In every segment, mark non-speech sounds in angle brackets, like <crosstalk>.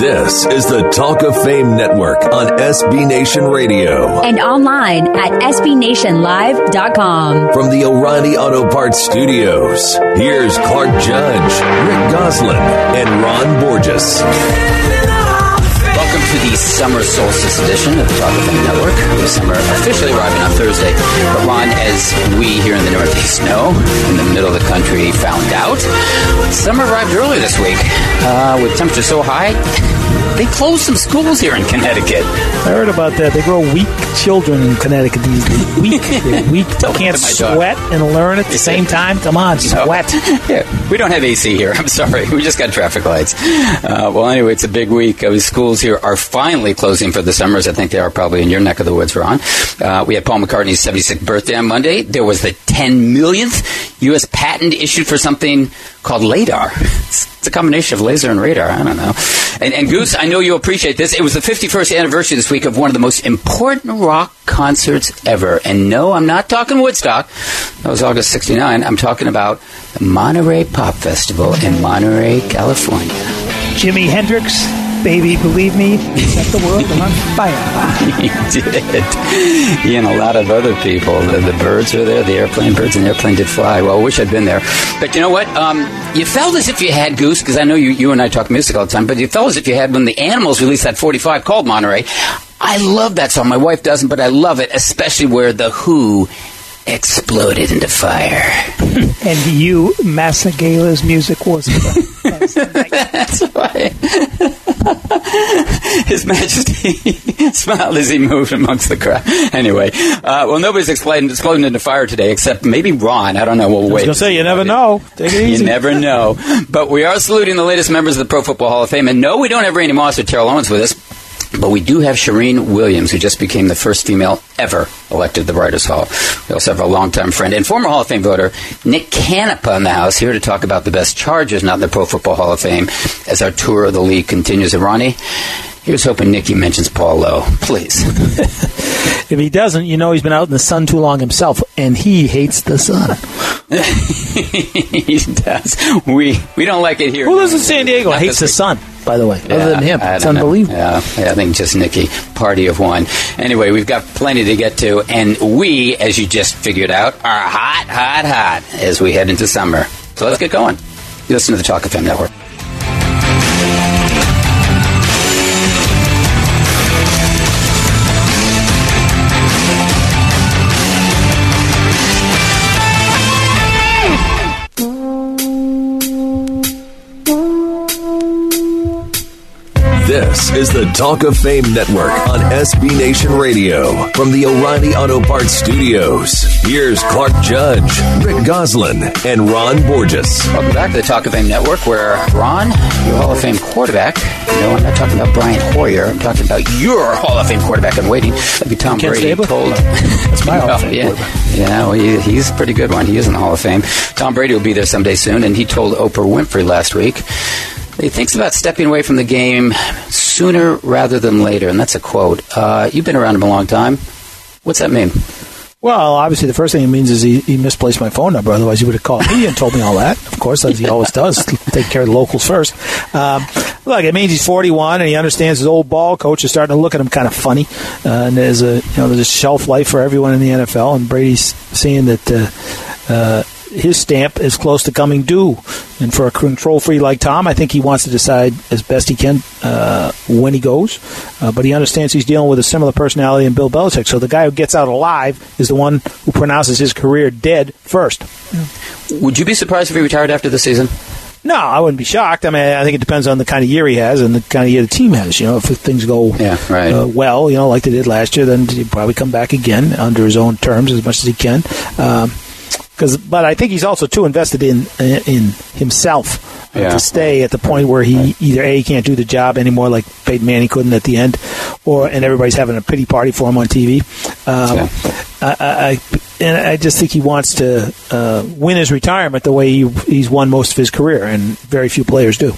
This is the Talk of Fame Network on SB Nation Radio. And online at SBNationLive.com. From the O'Reilly Auto Parts Studios, here's Clark Judge, Rick Gosselin, and Ron Borges. Welcome to the summer solstice edition of the Talk of Fame Network. The summer officially arriving on Thursday. But Ron, as we here in the Northeast know, in the middle of the country found out, summer arrived early this week uh, with temperatures so high. They closed some schools here in Connecticut. I heard about that. They grow weak children in Connecticut these days. <laughs> Weak. They're weak. They can't my dog. sweat and learn at the same time. Come on, sweat. <laughs> Yeah, we don't have AC here. <laughs> I'm sorry. We just got traffic lights. Uh, well, anyway, it's a big week. Uh, schools here are finally closing for the summers. I think they are probably in your neck of the woods, Ron. Uh, we had Paul McCartney's 76th birthday on Monday. There was the 10 millionth U.S. patent issued for something called LADAR. It's a combination of laser and radar. I don't know. And, and Goose, I know you appreciate this. It was the 51st anniversary this week of one of the most important rock concerts ever. And no, I'm not talking Woodstock. That was August 69. I'm talking about the Monterey Pop Festival in Monterey, California. Jimi Hendrix, baby, believe me, set the world on fire. <laughs> he did. He and a lot of other people. The, the Byrds are there, the airplane Byrds, and the airplane did fly. Well, I wish I'd been there. But you know what? Um, you felt as if you had Goose, because I know you, you and I talk music all the time, but you felt as if you had when the Animals released that 45 called Monterey. I love that song. My wife doesn't, but I love it, especially where The Who exploded into fire. <laughs> And you, Masekela's music was. That's why. His Majesty <laughs> smiled as he moved amongst the crowd. Anyway, uh, well, nobody's exploding, exploding into fire today, except maybe Ron. I don't know. We'll I was wait. going to say, you never know. Take it <laughs> easy. You never know. But we are saluting the latest members of the Pro Football Hall of Fame. And no, we don't have Randy Moss or Terrell Owens with us. But we do have Charean Williams, who just became the first female ever elected to the Writers Hall. We also have our longtime friend and former Hall of Fame voter, Nick Canepa, in the house, here to talk about the best charges not in the Pro Football Hall of Fame as our tour of the league continues. Ronnie, here's hoping Nikki mentions Paul Lowe. Please. <laughs> If he doesn't, you know he's been out in the sun too long himself, and he hates the sun. <laughs> he does. We, we don't like it here. Who lives in San Diego? Hates the sun, by the way, other than him. It's unbelievable. Yeah, yeah, I think just Nikki, party of one. Anyway, we've got plenty to get to, and we, as you just figured out, are hot, hot, hot as we head into summer. So let's get going. You listen to the Talk of FM Network. This is the Talk of Fame Network on SB Nation Radio. From the O'Reilly Auto Parts Studios, here's Clark Judge, Rick Gosselin, and Ron Borges. Welcome back to the Talk of Fame Network, where Ron, your Hall of Fame quarterback. No, I'm not talking about Brian Hoyer. I'm talking about your Hall of Fame quarterback in waiting. That'd be Tom Ken Brady Stabler? told. <laughs> That's my <laughs> Hall of Fame yeah, yeah. Well, he, he's a pretty good one. He is in the Hall of Fame. Tom Brady will be there someday soon, and he told Oprah Winfrey last week that he thinks about stepping away from the game sooner rather than later, and that's a quote. Uh, you've been around him a long time. What's that mean? Well, obviously, the first thing it means is he, he misplaced my phone number. Otherwise, he would have called me and told me all that. Of course, as he always does, <laughs> take care of the locals first. Um, look, it means he's 41 and he understands his old ball coach is starting to look at him kind of funny. Uh, and there's a you know there's a shelf life for everyone in the NFL, and Brady's seeing that. Uh, uh, his stamp is close to coming due, and for a control free like Tom, I think he wants to decide as best he can uh, when he goes. Uh, but he understands he's dealing with a similar personality in Bill Belichick. So the guy who gets out alive is the one who pronounces his career dead first. Would you be surprised if he retired after the season? No, I wouldn't be shocked. I mean, I think it depends on the kind of year he has and the kind of year the team has. You know, if things go Yeah, right. uh, well, you know, like they did last year, then he'd probably come back again under his own terms as much as he can. Um 'cause but I think he's also too invested in in himself uh, Yeah. to stay at the point where he either a can't do the job anymore, like Peyton Manning couldn't at the end, or and everybody's having a pity party for him on TV. Um, Yeah. I, I, I- and I just think he wants to uh, win his retirement the way he, he's won most of his career, and very few players do.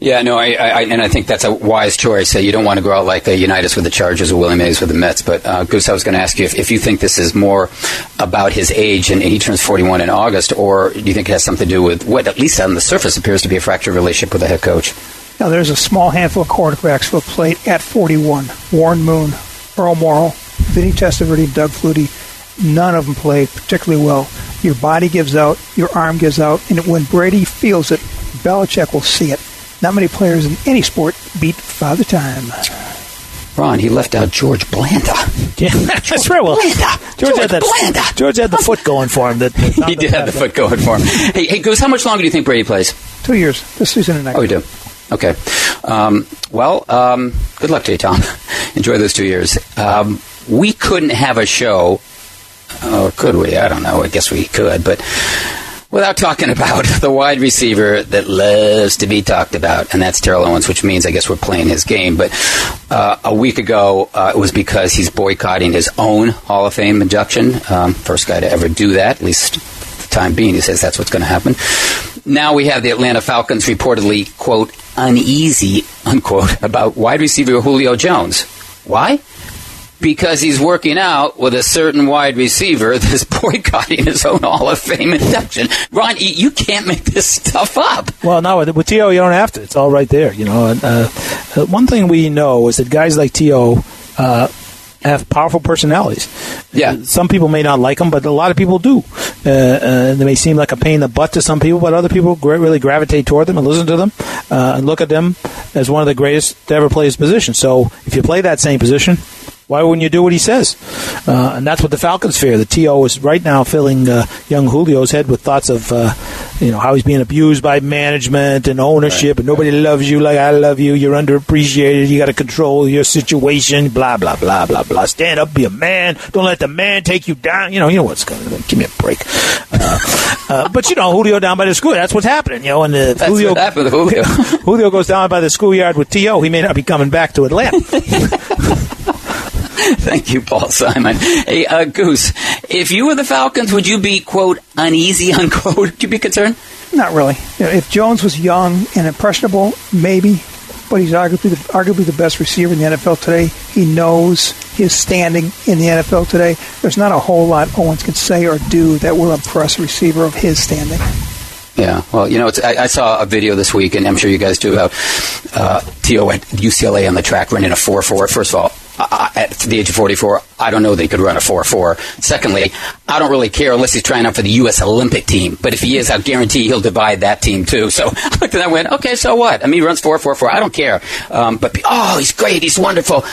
Yeah, no, I, I, and I think that's a wise choice. Uh, you don't want to go out like a Unitas with the Chargers or Willie Mays with the Mets. But uh, Goose, I was going to ask you if, if you think this is more about his age and he turns 41 in August, or do you think it has something to do with what, at least on the surface, appears to be a fractured relationship with the head coach? Now, there's a small handful of quarterbacks who have played at 41. Warren Moon, Earl Morrall, Vinny Testaverde, Doug Flutie. None of them played particularly well. Your body gives out, your arm gives out, and when Brady feels it, Belichick will see it. Not many players in any sport beat Father Time. Ron, he left out George Blanda. <laughs> Yeah, that's right. Well, Blanda. George, had that. Blanda. George had the foot going for him. That, that <laughs> He did have the foot going for him. Hey, hey, Goose, how much longer do you think Brady plays? Two years, this season and next. Oh, you do. Okay. Um, well, um, good luck to you, Tom. <laughs> Enjoy those two years. Um, we couldn't have a show, or could we? I don't know. I guess we could, but without talking about <laughs> the wide receiver that loves to be talked about, and that's Terrell Owens, which means I guess we're playing his game. But uh, a week ago, uh, it was because he's boycotting his own Hall of Fame induction. Um, first guy to ever do that, at least the time being. He says that's what's going to happen. Now we have the Atlanta Falcons reportedly, quote, uneasy, unquote, <laughs> about wide receiver Julio Jones. Why? Because he's working out with a certain wide receiver <laughs> that's boycotting his own Hall of Fame induction. Ron, you, can't make this stuff up. Well, no, with, T.O., you don't have to. It's all right there, you know. And, uh, uh, one thing we know is that guys like T.O. Uh, have powerful personalities. Yeah. Uh, Some people may not like them, but a lot of people do. Uh, uh, they may seem like a pain in the butt to some people, but other people gra- really gravitate toward them and listen to them uh, and look at them as one of the greatest to ever play his position. So if you play that same position, why wouldn't you do what he says? Uh, and that's what the Falcons fear. The TO is right now filling uh, young Julio's head with thoughts of, uh, you know, how he's being abused by management and ownership, and nobody loves you like I love you. You're underappreciated. You got to control your situation. Blah blah blah blah blah. Stand up, be a man. Don't let the man take you down. You know, you know what's going. to Give me a break. Uh, uh, but you know, Julio down by the school. That's what's happening. You know, and uh, That's Julio happened Julio. <laughs> Julio goes down by the schoolyard with To. He may not be coming back to Atlanta. <laughs> <laughs> Thank you, Paul Simon. Hey, uh, Goose, if you were the Falcons, would you be, quote, uneasy, <laughs> unquote? Would you be concerned? Not really. You know, if Jones was young and impressionable, maybe, but he's arguably the, arguably the best receiver in the NFL today. He knows his standing in the NFL today. There's not a whole lot Owens can say or do that will impress a receiver of his standing. Yeah, well, you know, it's, I, I saw a video this week, and I'm sure you guys do, about uh, T.O. at UCLA on the track running a 4 4. First of all, I- at the age of 44, I don't know that he could run a 4 4. Secondly, I don't really care unless he's trying out for the U.S. Olympic team. But if he is, I guarantee he'll divide that team too. So I <laughs> looked at that and went, okay, so what? I mean, he runs 4 4 4. I don't care. Um, but, oh, he's great. He's wonderful.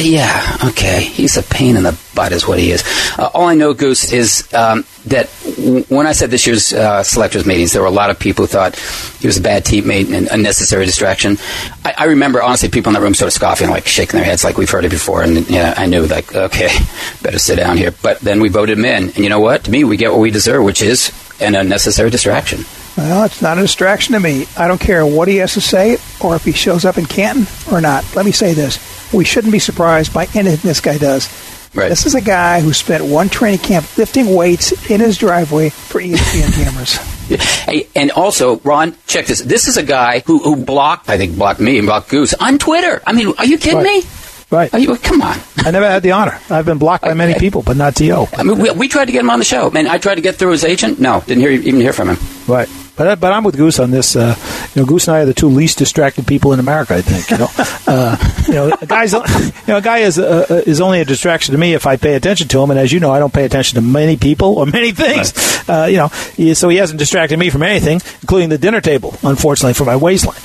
Yeah, okay. He's a pain in the butt, is what he is. Uh, all I know, Goose, is um, that w- when I said this year's uh, selectors meetings, there were a lot of people who thought he was a bad teammate and unnecessary distraction. I, I remember, honestly, people in that room sort of scoffing, like shaking their heads, like we've heard it before. And yeah, I knew, like, okay, <laughs> better sit down here. But then we voted him in, and you know what? To me, we get what we deserve, which is an unnecessary distraction. Well, it's not a distraction to me. I don't care what he has to say or if he shows up in Canton or not. Let me say this. We shouldn't be surprised by anything this guy does. Right. This is a guy who spent one training camp lifting weights in his driveway for ESPN cameras. <laughs> Hey, and also, Ron, check this. This is a guy who, who blocked, I think, blocked me and blocked Goose on Twitter. I mean, are you kidding Right. me? right. Are you, come on. I never had the honor. I've been blocked by many <laughs> people, but not To. I mean, we, we tried to get him on the show. Man, I tried to get through his agent. No, didn't hear, even hear from him. Right. But but I'm with Goose on this. Uh, you know, Goose and I are the two least distracted people in America. I think. You know, <laughs> uh, you know, a guy's you know, a guy is uh, uh, is only a distraction to me if I pay attention to him. And as you know, I don't pay attention to many people or many things. Uh, you know, so he hasn't distracted me from anything, including the dinner table. Unfortunately, for my waistline.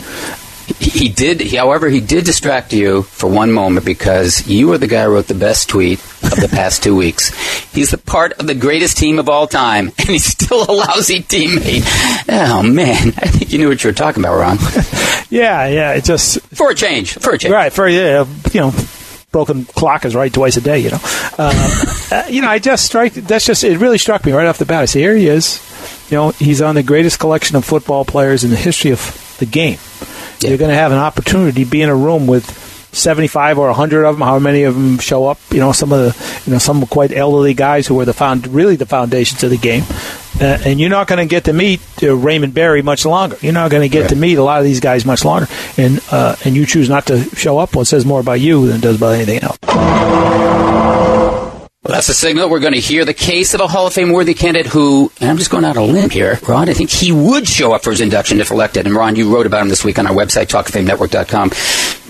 He, did, however, he did distract you for one moment because you were the guy who wrote the best tweet of the past two weeks. He's the part of the greatest team of all time, and he's still a lousy teammate. Oh, man. I think you knew what you were talking about, Ron. Yeah, yeah. It just For a change. For a change. Right, for yeah, you know, broken clock is right twice a day. You know, uh, <laughs> uh, you know. I just strike. That's just it. Really struck me right off the bat. I say, here he is. You know, he's on the greatest collection of football players in the history of the game. Yeah. You're going to have an opportunity to be in a room with 75 or 100 of them, how many of them show up. You know, some of the, you know, some quite elderly guys who are the found, really the foundations of the game. Uh, and you're not going to get to meet uh, Raymond Berry much longer. You're not going to get to meet a lot of these guys much longer. And uh, and you choose not to show up. Well, it says more about you than it does about anything else. That's a signal. We're going to hear the case of a Hall of Fame worthy candidate who, and I'm just going out on a limb here, Ron, I think he would show up for his induction if elected. And Ron, you wrote about him this week on our website,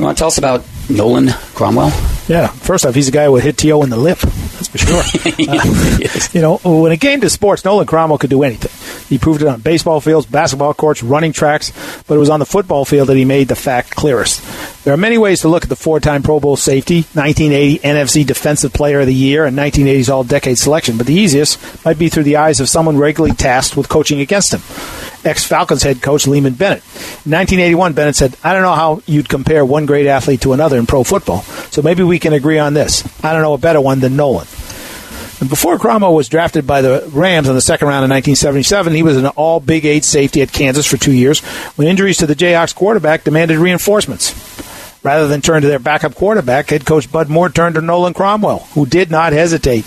want to tell us about Nolan Cromwell? Yeah, first off, he's a guy who hit T.O. in the lip. That's for sure. <laughs> uh, you know, when it came to sports, Nolan Cromwell could do anything. He proved it on baseball fields, basketball courts, running tracks, but it was on the football field that he made the fact clearest. There are many ways to look at the four-time Pro Bowl safety, 1980 NFC Defensive Player of the Year, and 1980's All-Decade selection, but the easiest might be through the eyes of someone regularly tasked with coaching against him ex Falcons head coach Leeman Bennett. In 1981, Bennett said, I don't know how you'd compare one great athlete to another in pro football, so maybe we can agree on this. I don't know a better one than Nolan. And before Cromwell was drafted by the Rams in the second round in 1977, he was an all Big Eight safety at Kansas for two years when injuries to the Jayhawks quarterback demanded reinforcements. Rather than turn to their backup quarterback, head coach Bud Moore turned to Nolan Cromwell, who did not hesitate.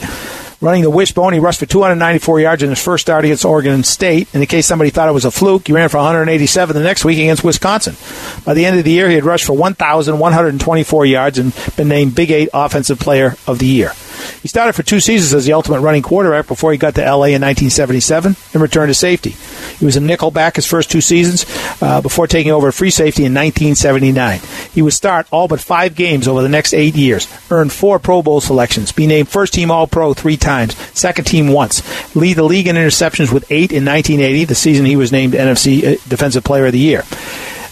Running the wishbone, he rushed for 294 yards in his first start against Oregon State. In case somebody thought it was a fluke, he ran for 187 the next week against Wisconsin. By the end of the year, he had rushed for 1,124 yards and been named Big Eight Offensive Player of the Year. He started for two seasons as the ultimate running quarterback before he got to LA in 1977 and returned to safety. He was a nickel back his first two seasons uh, before taking over free safety in 1979. He would start all but five games over the next eight years, earned four Pro Bowl selections, be named first team All Pro three times, second team once, lead the league in interceptions with eight in 1980, the season he was named NFC uh, Defensive Player of the Year.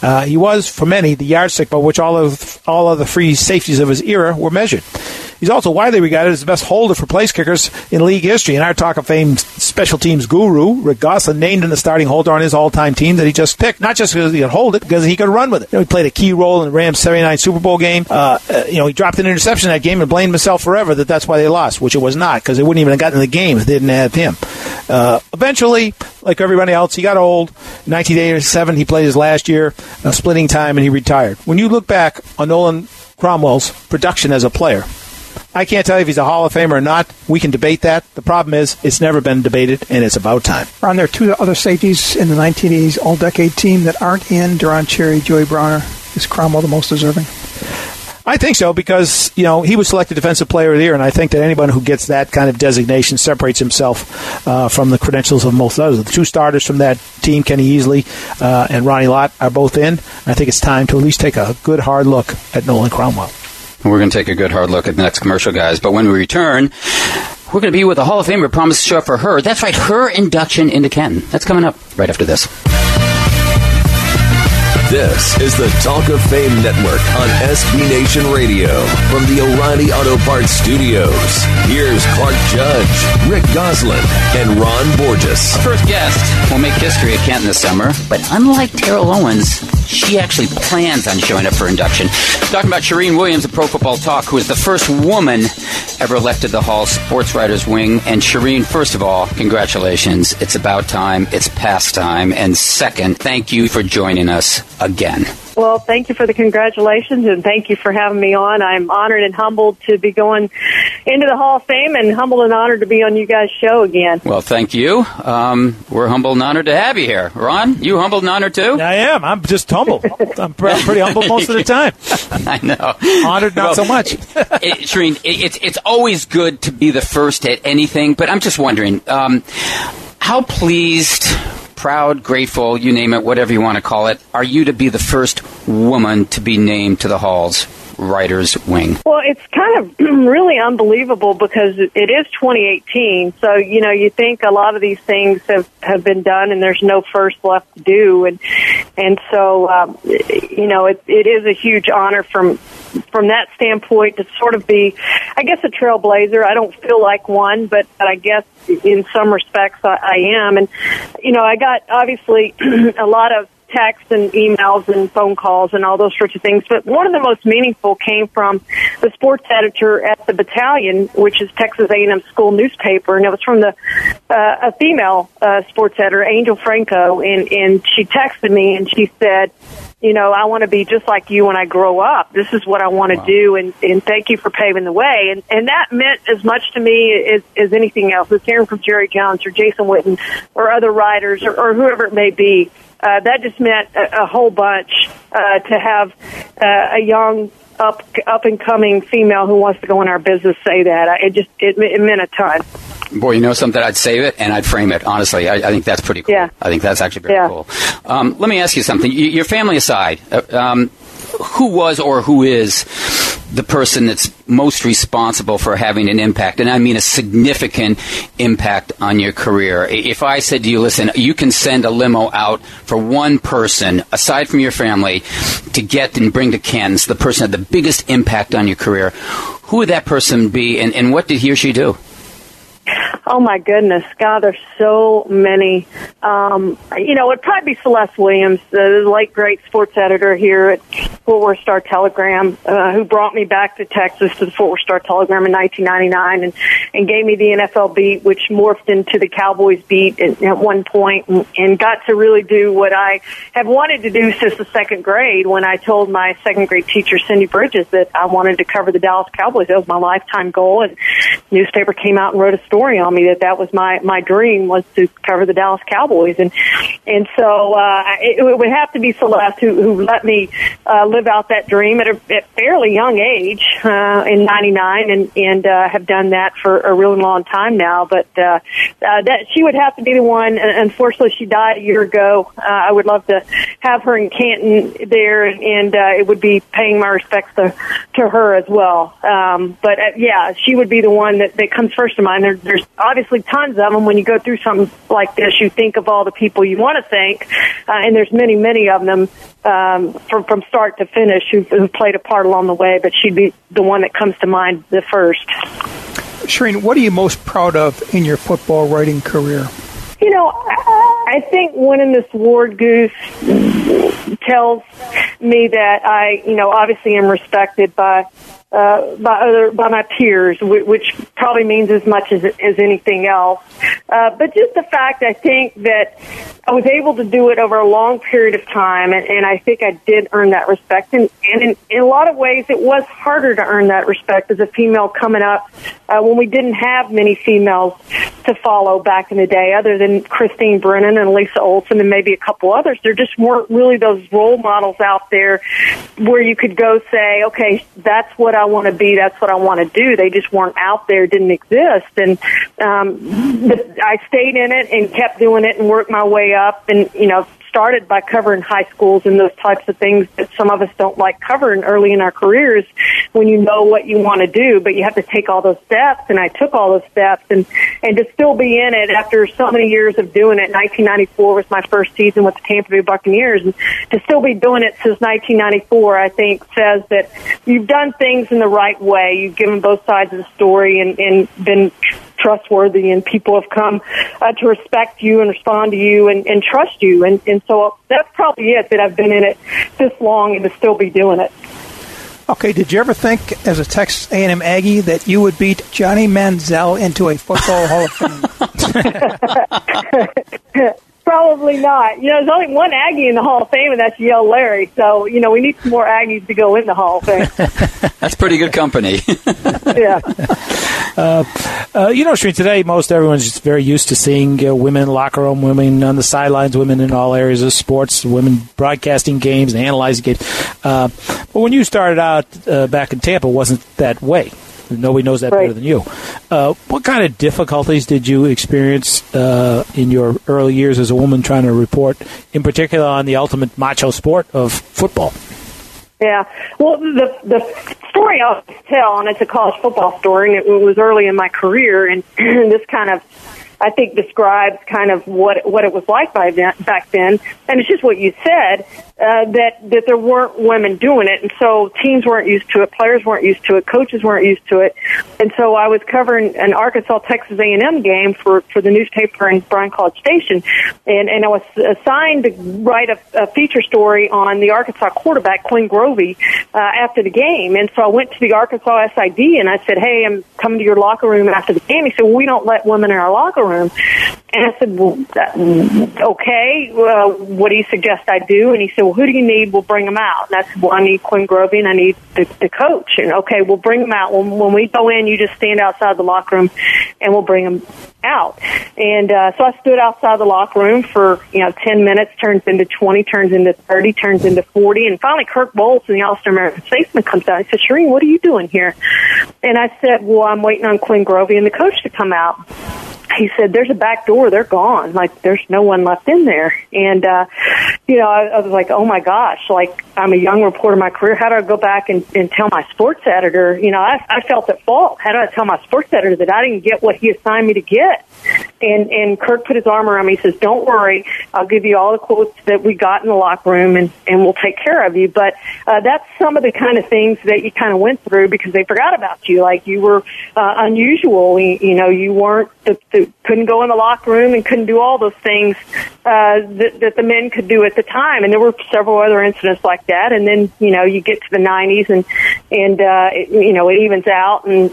Uh, he was, for many, the yardstick by which all of all of the free safeties of his era were measured. He's also widely regarded as the best holder for place kickers in league history. And our Talk of Fame special teams guru, Rick Gosselin, named him the starting holder on his all-time team that he just picked, not just because he could hold it, because he could run with it. You know, he played a key role in the Rams' 79 Super Bowl game. Uh, uh, you know, he dropped an interception that game and blamed himself forever that that's why they lost, which it was not, because they wouldn't even have gotten in the game if they didn't have him. Uh, eventually, like everybody else, he got old. In 1987, he played his last year, uh, splitting time, and he retired. When you look back on Nolan Cromwell's production as a player, I can't tell you if he's a Hall of Famer or not. We can debate that. The problem is, it's never been debated, and it's about time. Ron, there are two other safeties in the 1980s All Decade team that aren't in Deron Cherry, Joey Browner. Is Cromwell the most deserving? I think so because you know he was selected defensive player of the year, and I think that anyone who gets that kind of designation separates himself uh, from the credentials of most others. The two starters from that team, Kenny Easley uh, and Ronnie Lott, are both in. I think it's time to at least take a good hard look at Nolan Cromwell. We're going to take a good hard look at the next commercial, guys. But when we return, we're going to be with a Hall of Famer promised to show up for her. That's right, her induction into Canton. That's coming up right after this. This is the Talk of Fame Network on SB Nation Radio from the O'Reilly Auto Parts Studios. Here's Clark Judge, Rick Gosselin, and Ron Borges. Our first guest will make history at Canton this summer, but unlike Terrell Owens, she actually plans on showing up for induction. Talking about Charean Williams of Pro Football Talk, who is the first woman ever elected the Hall Sports Writers Wing. And Charean, first of all, congratulations. It's about time. It's past time. And second, thank you for joining us again. Well, thank you for the congratulations and thank you for having me on. I'm honored and humbled to be going into the Hall of Fame and humbled and honored to be on you guys' show again. Well, thank you. Um, we're humbled and honored to have you here. Ron, you humbled and honored too? I am. I'm just humble. <laughs> I'm pretty humble most of the time. <laughs> I know. Honored, not well, so much. it, Charean, it, it's, it's always good to be the first at anything, but I'm just wondering, um, how pleased proud, grateful, you name it, whatever you want to call it, are you to be the first woman to be named to the Hall's writer's wing? Well, it's kind of <clears throat> really unbelievable because it is 2018. So, you know, you think a lot of these things have, have been done and there's no first left to do. And, and so, um, you know, it, it is a huge honor from, from that standpoint to sort of be, I guess, a trailblazer. I don't feel like one, but, I guess in some respects I, I am. And, you know, I got obviously <clears throat> a lot of texts and emails and phone calls and all those sorts of things. But one of the most meaningful came from the sports editor at the Battalion, which is Texas A&M school newspaper, and it was from the uh, a female uh, sports editor, Angel Franco, and and she texted me and she said, you know, I want to be just like you when I grow up. This is what I want to wow. do, and, and thank you for paving the way. And and that meant as much to me as, as anything else. As hearing from Jerry Jones or Jason Witten or other writers or, or whoever it may be uh, that just meant a, a whole bunch uh, to have uh, a young up up and coming female who wants to go in our business say that. It just it, it meant a ton. Boy, you know something? I'd save it and I'd frame it. Honestly, I, I think that's pretty cool. Yeah. I think that's actually very Yeah. cool. Um, let me ask you something. Your family aside, uh, um, who was or who is the person that's most responsible for having an impact, and I mean a significant impact on your career? If I said to you, listen, you can send a limo out for one person, aside from your family, to get and bring to Ken's, the person that had the biggest impact on your career, who would that person be, and, and what did he or she do? Oh my goodness, God, there's so many. Um, you know, it'd probably be Celeste Williams, the late great sports editor here at Fort Worth Star Telegram, uh, who brought me back to Texas to the Fort Worth Star Telegram in 1999 and, and gave me the NFL beat, which morphed into the Cowboys beat at, at one point and, and got to really do what I have wanted to do since the second grade when I told my second grade teacher, Cindy Bridges, that I wanted to cover the Dallas Cowboys. That was my lifetime goal and newspaper came out and wrote a story on me that that was my my dream was to cover the Dallas Cowboys and and so uh, it, it would have to be Celeste who, who let me uh, live out that dream at a at fairly young age uh, in '99 and and uh, have done that for a really long time now. But uh, uh, that she would have to be the one. And unfortunately, she died a year ago. Uh, I would love to have her in Canton there, and, and uh, it would be paying my respects to to her as well. Um, but uh, yeah, she would be the one that, that comes first to mind. There, there's obviously tons of them. When you go through something like this, you think of all the people you want to thank, uh, and there's many, many of them um, from from start to finish who who played a part along the way. But she'd be the one that comes to mind the first. Charean, what are you most proud of in your football writing career? You know, I I think winning this Ward Goose tells me that I, you know, obviously am respected by uh, by other by my peers, which probably means as much as as anything else. Uh, but just the fact I think that I was able to do it over a long period of time, and, and I think I did earn that respect. And, and in, in a lot of ways, it was harder to earn that respect as a female coming up uh, when we didn't have many females to follow back in the day, other than Christine Brennan and Lisa Olson and maybe a couple others. There just weren't really those role models out there where you could go say, okay, that's what I want to be, that's what I want to do. They just weren't out there, didn't exist. And um, I stayed in it and kept doing it and worked my way up and, you know, started by covering high schools and those types of things that some of us don't like covering early in our careers when you know what you want to do, but you have to take all those steps. And I took all those steps and, and to still be in it after so many years of doing it. 1994 was my first season with the Tampa Bay Buccaneers and to still be doing it since 1994, I think says that you've done things in the right way. You've given both sides of the story and, and been trustworthy and people have come uh, to respect you and respond to you and, and trust you. And, and so that's probably it that I've been in it this long and to still be doing it. Okay, did you ever think, as a Texas A&M Aggie, that you would beat Johnny Manziel into a football Hall of Fame? <laughs> <laughs> Probably not. You know, there's only one Aggie in the Hall of Fame, and that's Yale Lary. So, you know, we need some more Aggies to go in the Hall of Fame. <laughs> That's pretty good company. <laughs> yeah. Uh, you know, Charean, today most everyone's just very used to seeing uh, women in locker room, women on the sidelines, women in all areas of sports, women broadcasting games and analyzing games. Uh, but when you started out uh, back in Tampa, it wasn't that way. Nobody knows that Right. better than you. Uh, what kind of difficulties did you experience uh, in your early years as a woman trying to report, in particular on the ultimate macho sport of football? Yeah. Well, the the story I'll tell, and it's a college football story, and it was early in my career, and <clears throat> this kind of, I think, describes kind of what what it was like by then, back then, and it's just what you said uh, that that there weren't women doing it, and so teams weren't used to it, players weren't used to it, coaches weren't used to it, and so I was covering an Arkansas Texas A and M game for for the newspaper in Bryan College Station, and and I was assigned to write a, a feature story on the Arkansas quarterback Quinn Grovey uh, after the game, and so I went to the Arkansas SID and I said, "Hey, I'm coming to your locker room after the game." He said, well, "We don't let women in our locker room." And I said, well, okay, well, what do you suggest I do? And he said, well, who do you need? We'll bring them out. And I said, well, I need Quinn Grovey and I need the, the coach. And okay, we'll bring them out. When, when we go in, you just stand outside the locker room and we'll bring them out. And uh, so I stood outside the locker room for you know ten minutes, turns into twenty, turns into thirty, turns into forty, and finally Kirk Bohls, the Austin American-Statesman, comes out. He said, "Charean, what are you doing here?" And I said, "Well, I'm waiting on Quinn Grovey and the coach to come out." He said, "There's a back door. They're gone. Like there's no one left in there." And uh, you know, I, I was like, "Oh my gosh!" Like I'm a young reporter in my career. How do I go back and, and tell my sports editor? You know, I, I felt at fault. How do I tell my sports editor that I didn't get what he assigned me to get? And and Kirk put his arm around me. He says, "Don't worry. I'll give you all the quotes that we got in the locker room, and and we'll take care of you." But uh, that's some of the kind of things that you kind of went through because they forgot about you. Like you were uh, unusual. You, you know, you weren't the, the couldn't go in the locker room and couldn't do all those things uh, that, that the men could do at the time. And there were several other incidents like that. And then you know you get to the 90s and and uh, it, you know it evens out and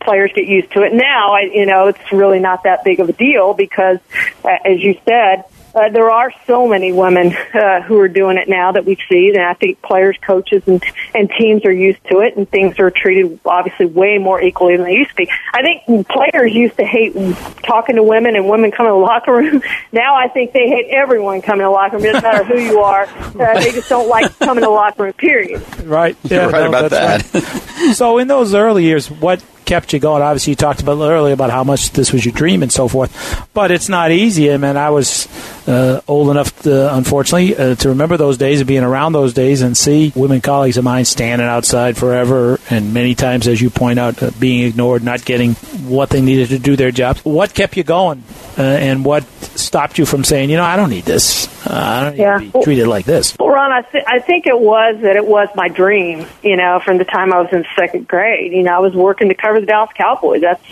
players get used to it. Now I you know it's really not that big of a deal because uh, as you said uh, there are so many women uh, who are doing it now that we see, and I think players, coaches, and and teams are used to it, and things are treated obviously way more equally than they used to be. I think players used to hate talking to women and women coming to the locker room. <laughs> Now I think they hate everyone coming to the locker room. It doesn't matter who you are; uh, they just don't like coming to the locker room. Period. Right. Yeah, You're right no, about that. Right. <laughs> so in those early years, what kept you going. Obviously, you talked about earlier about how much this was your dream and so forth, but it's not easy. I mean, I was uh, old enough, to, unfortunately, uh, to remember those days and being around those days and see women colleagues of mine standing outside forever, and many times, as you point out, uh, being ignored, not getting what they needed to do their jobs. What kept you going, uh, and what stopped you from saying, you know, I don't need this. Uh, I don't need yeah. to be treated like this. Well, Ron, I, th- I think it was that it was my dream. You know, from the time I was in second grade. You know, I was working to cover the Dallas Cowboys. That's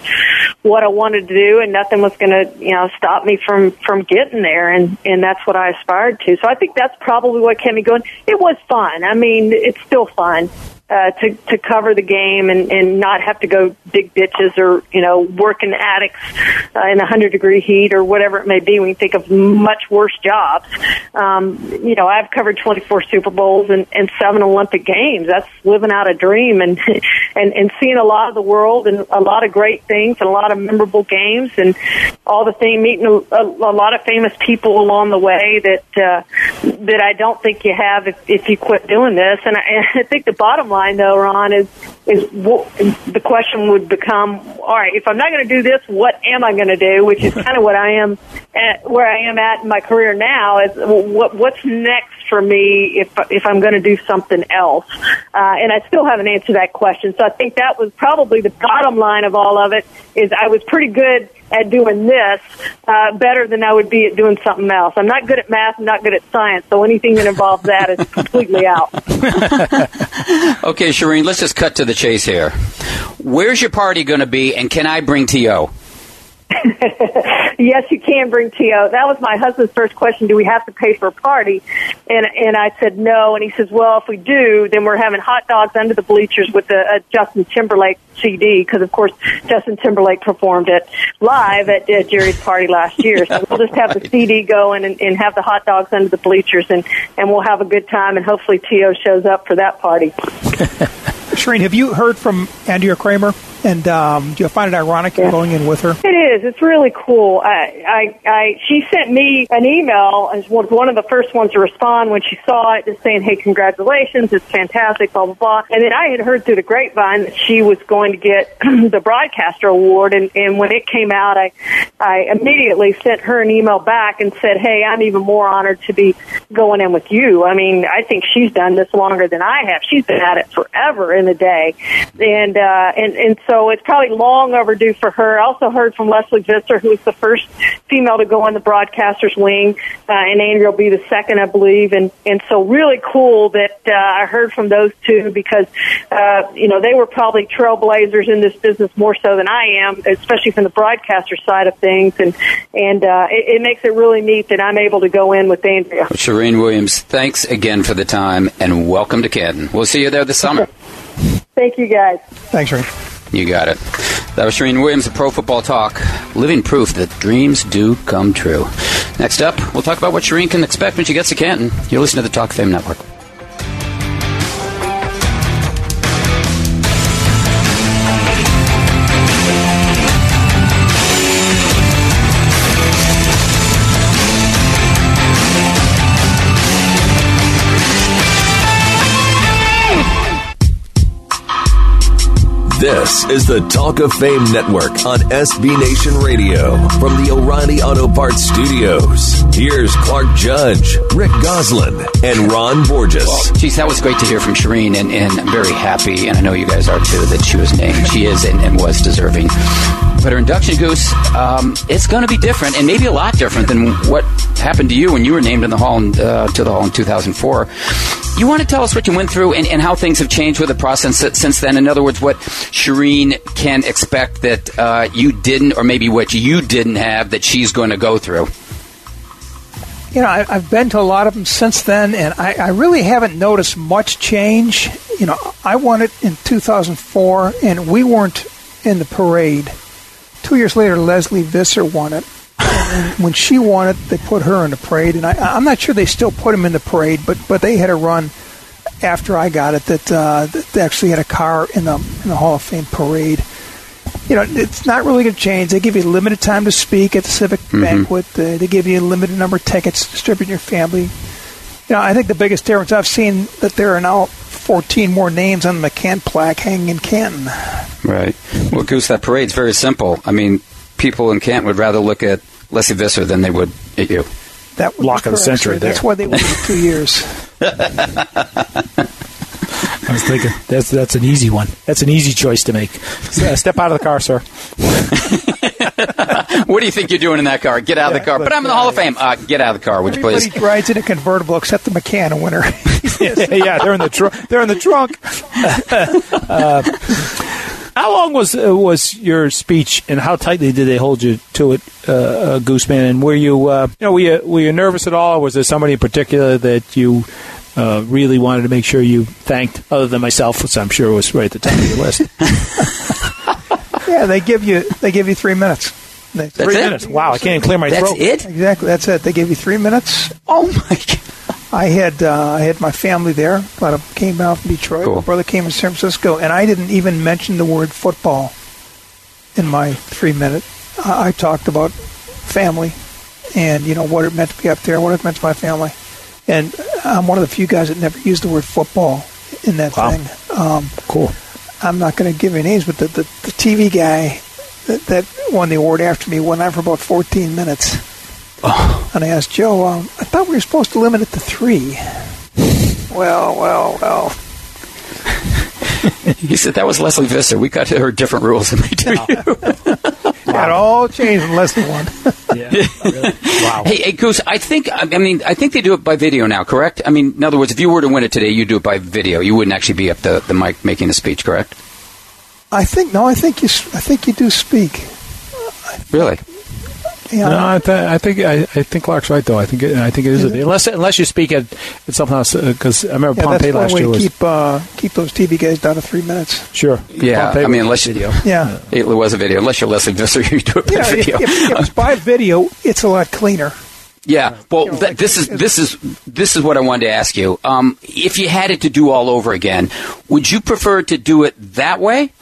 what I wanted to do, and nothing was going to, you know, stop me from from getting there. And and that's what I aspired to. So I think that's probably what kept me going. It was fun. I mean, it's still fun uh, to to cover the game and and not have to go dig ditches or you know work in attics uh, in a hundred degree heat or whatever it may be. You think of much worse jobs, um, you know I've covered 24 Super Bowls and, and seven Olympic games. That's living out a dream and <laughs> and and seeing a lot of the world and a lot of great things and a lot of memorable games and all the thing meeting a, a, a lot of famous people along the way that uh, that I don't think you have if, if you quit doing this. And I, and <laughs> I think the bottom line line, though, Ron, is is what, the question would become: All right, if I'm not going to do this, what am I going to do? Which is kind of what I am at where I am at in my career now. Is what what's next for me if if I'm going to do something else? Uh, and I still haven't answered that question. So I think that was probably the bottom line of all of it. Is I was pretty good at doing this uh, better than I would be at doing something else. I'm not good at math. I'm not good at science. So anything that involves that is <laughs> completely out. <laughs> okay, Charean, let's just cut to the chase here. Where's your party going to be, and can I bring T.O.? <laughs> yes, you can bring T.O. That was my husband's first question. Do we have to pay for a party? And and I said no. And he says, well, if we do, then we're having hot dogs under the bleachers with a, a uh, Justin Timberlake CD because, of course, Justin Timberlake performed it live at, at Jerry's party last year. So we'll just have the <laughs> CD going and, and have the hot dogs under the bleachers, and and we'll have a good time. And hopefully, T.O. shows up for that party. <laughs> Charean, have you heard from Andrea Kremer? And um, do you find it ironic yeah. going in with her? It is. It's really cool. I, I, I, she sent me an email as was one of the first ones to respond when she saw it, just saying, "Hey, congratulations! It's fantastic!" Blah blah blah. And then I had heard through the grapevine that she was going to get <clears throat> the broadcaster award, and, and when it came out, I, I immediately sent her an email back and said, "Hey, I'm even more honored to be going in with you. I mean, I think she's done this longer than I have. She's been at it forever in the day, and uh, and and." So it's probably long overdue for her. I also heard from Lesley Visser, who was the first female to go on the broadcaster's wing, uh, and Andrea will be the second, I believe. And and so really cool that uh, I heard from those two because uh, you know they were probably trailblazers in this business more so than I am, especially from the broadcaster side of things. And and uh, it, it makes it really neat that I'm able to go in with Andrea. Charean Williams, thanks again for the time and welcome to Canton. We'll see you there this summer. <laughs> Thank you, guys. Thanks, Ray. You got it. That was Charean Williams of Pro Football Talk, living proof that dreams do come true. Next up, we'll talk about what Charean can expect when she gets to Canton. You're listening to the Talk Fame Network. yeah. This is the Talk of Fame Network on SB Nation Radio from the O'Reilly Auto Parts Studios. Here's Clark Judge, Rick Gosselin, and Ron Borges. Well, geez, that was great to hear from Charean, and, and I'm very happy, and I know you guys are too, that she was named. She is and, and was deserving. But her induction goose, um, it's going to be different, and maybe a lot different than what happened to you when you were named in the hall in, uh, to the hall in 2004. You want to tell us what you went through and, and how things have changed with the process since then? In other words, what Charean can expect that uh, you didn't, or maybe what you didn't have that she's going to go through? You know, I, have been to a lot of them since then, and I, I, really haven't noticed much change. You know, I won it in 2004, and we weren't in the parade. Two years later, Lesley Visser won it. And when she won it, they put her in the parade, and I, am not sure they still put him in the parade, but but they had a run after I got it that, uh, that they actually had a car in the in the Hall of Fame parade. You know, it's not really going to change. They give you limited time to speak at the civic mm-hmm. banquet. Uh, they give you a limited number of tickets to distribute your family. You know, I think the biggest difference I've seen that there are now 14 more names on the McCann plaque hanging in Canton. Right. Well, Goose, that parade's very simple. I mean, people in Canton would rather look at Lesley Visser than they would at you. That lock of the century. There. That's why they waited two <laughs> years. I was thinking that's that's an easy one. That's an easy choice to make. Uh, step out of the car, sir. what do you think you're doing in that car? Get out yeah, of the car. But I'm in the Hall of Fame. Uh, get out of the car, would you please? Everybody rides in a convertible except the McCann winner. <laughs> <laughs> yeah, they're in the trunk. They're in the trunk. <laughs> how long was uh, was your speech, and how tightly did they hold you to it, uh, uh, Gooseman? And were you, uh, you know, were you, were you nervous at all, or was there somebody in particular that you uh, really wanted to make sure you thanked, other than myself, which I'm sure was right at the top of your list? <laughs> yeah, they give you they give you three minutes. That's three it? minutes. Wow, I can't even clear my that's throat. That's it. Exactly. That's it. They give you three minutes. Oh my god. I had uh, I had my family there. I came out from Detroit. Cool. My brother came from San Francisco, and I didn't even mention the word football in my three minute. Uh, I talked about family, and you know what it meant to be up there, what it meant to my family, and I'm one of the few guys that never used the word football in that wow. thing. Um, cool. I'm not going to give any names, but the, the, the TV guy that, that won the award after me went on for about 14 minutes Oh. <sighs> And I asked Joe, um, I thought we were supposed to limit it to three. well, well, well. <laughs> he said that was Lesley Visser. We got her different rules than we do <laughs> you. wow. It all changed in less than one. <laughs> yeah, really. Wow. Hey, hey, Goose. I think. I mean, I think they do it by video now. Correct? I mean, in other words, if you were to win it today, you do it by video. You wouldn't actually be up the the mic making the speech. Correct? I think no. I think you. I think you do speak. Really? Yeah. No, I, th- I think I, I, think Clark's right though. I think it, I think it is, unless unless you speak at, at something else because uh, I remember yeah, Pompey last year was keep uh, keep those TV guys down to three minutes. Sure. Yeah. Pompey I mean, unless you, video. Yeah. It was a video. Unless you're listening to this, <laughs> or you do it by yeah, video. If, if, if it's by video, it's a lot cleaner. Yeah, well, you know, th- this is this is this is what I wanted to ask you. Um, if you had it to do all over again, would you prefer to do it that way,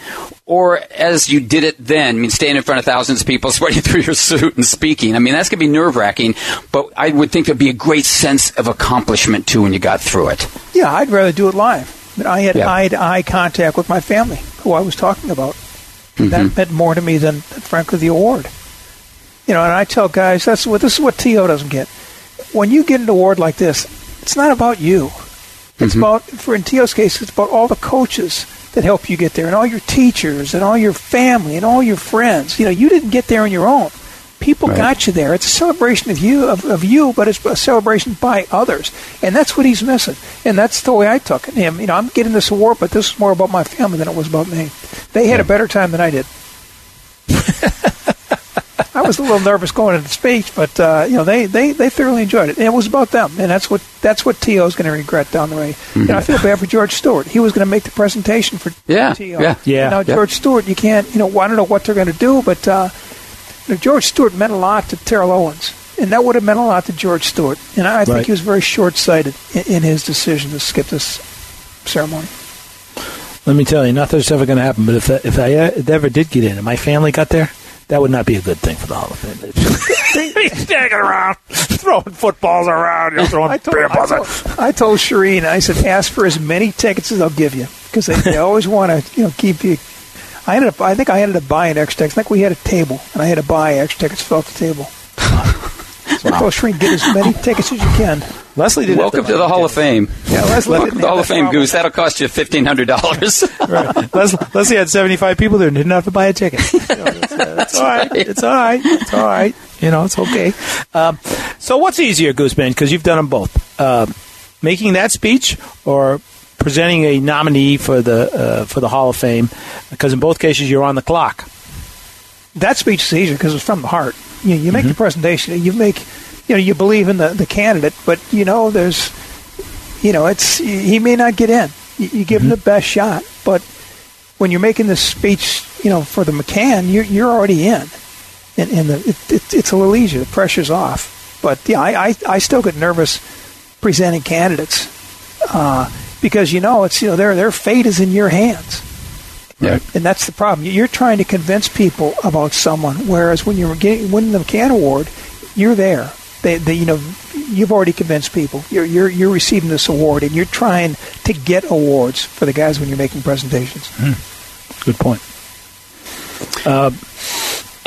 or as you did it then? I mean, standing in front of thousands of people, <laughs> sweating through your suit and speaking. I mean, that's gonna be nerve wracking, but I would think there'd be a great sense of accomplishment too when you got through it. Yeah, I'd rather do it live. I had eye to eye contact with my family, who I was talking about. Mm-hmm. That meant more to me than, than frankly the award. You know, and I tell guys that's what this is what To doesn't get. When you get an award like this, it's not about you. It's mm-hmm. about for in To's case, it's about all the coaches that help you get there, and all your teachers, and all your family, and all your friends. You know, you didn't get there on your own. People right. got you there. It's a celebration of you, of, of you, but it's a celebration by others, and that's what he's missing. And that's the way I took it. Him, you know, I'm getting this award, but this is more about my family than it was about me. They had yeah. a better time than I did. I was a little nervous going into the speech, but uh, you know they, they, they thoroughly enjoyed it, and it was about them, and that's what that's what T.O. is going to regret down the way. You know, I feel bad for George Stewart. He was going to make the presentation for Yeah, T.O. yeah. Yeah. And now Yeah. George Stewart, you can't. You know, I don't know what they're going to do, but uh, you know, George Stewart meant a lot to Terrell Owens, and that would have meant a lot to George Stewart. And I, I think Right. he was very short-sighted in, in his decision to skip this ceremony. Let me tell you, nothing's ever going to happen. But if I, if I uh, ever did get in and my family got there, that would not be a good thing for the Hall of Fame. He's <laughs> standing around, throwing footballs around, you know, throwing I told, beer I told, I told Charean, I said, ask for as many tickets as they'll give you because they, they <laughs> always want to, you know, keep you. I ended up, I think I ended up buying extra tickets. I think we had a table, and I had to buy extra tickets to fill out the table. <laughs> So I told Charean, get as many tickets as you can. Lesley didn't. Welcome to the Hall of Fame. Yeah, Lesley Welcome to the Hall of Fame. Goose. That'll cost you fifteen hundred dollars. <laughs> right. Lesley, Lesley had seventy-five people there and didn't have to buy a ticket. You know, it's, uh, it's all right. It's all right. It's all right. You know, it's okay. Um, so, what's easier, Gooseman? Because you've done them both. Uh, making that speech or presenting a nominee for the uh, for the Hall of Fame? Because in both cases, you're on the clock. That speech is easier because it's from the heart. You, you make the presentation, you make, you know, you believe in the, the candidate, but you know, there's, you know, it's he may not get in. You, you give him the best shot, but when you're making this speech, you know, for the McCann, you're you're already in, and, and the, it, it, it's a little easier. The pressure's off. But yeah, I, I, I still get nervous presenting candidates uh, because you know it's you know their their fate is in your hands. Yeah. And that's the problem. You're trying to convince people about someone, whereas when you're getting, winning the McCann Award, you're there. They, they, you know, you've already convinced people. You're, you're, you're receiving this award, and you're trying to get awards for the guys when you're making presentations. Good point. Uh,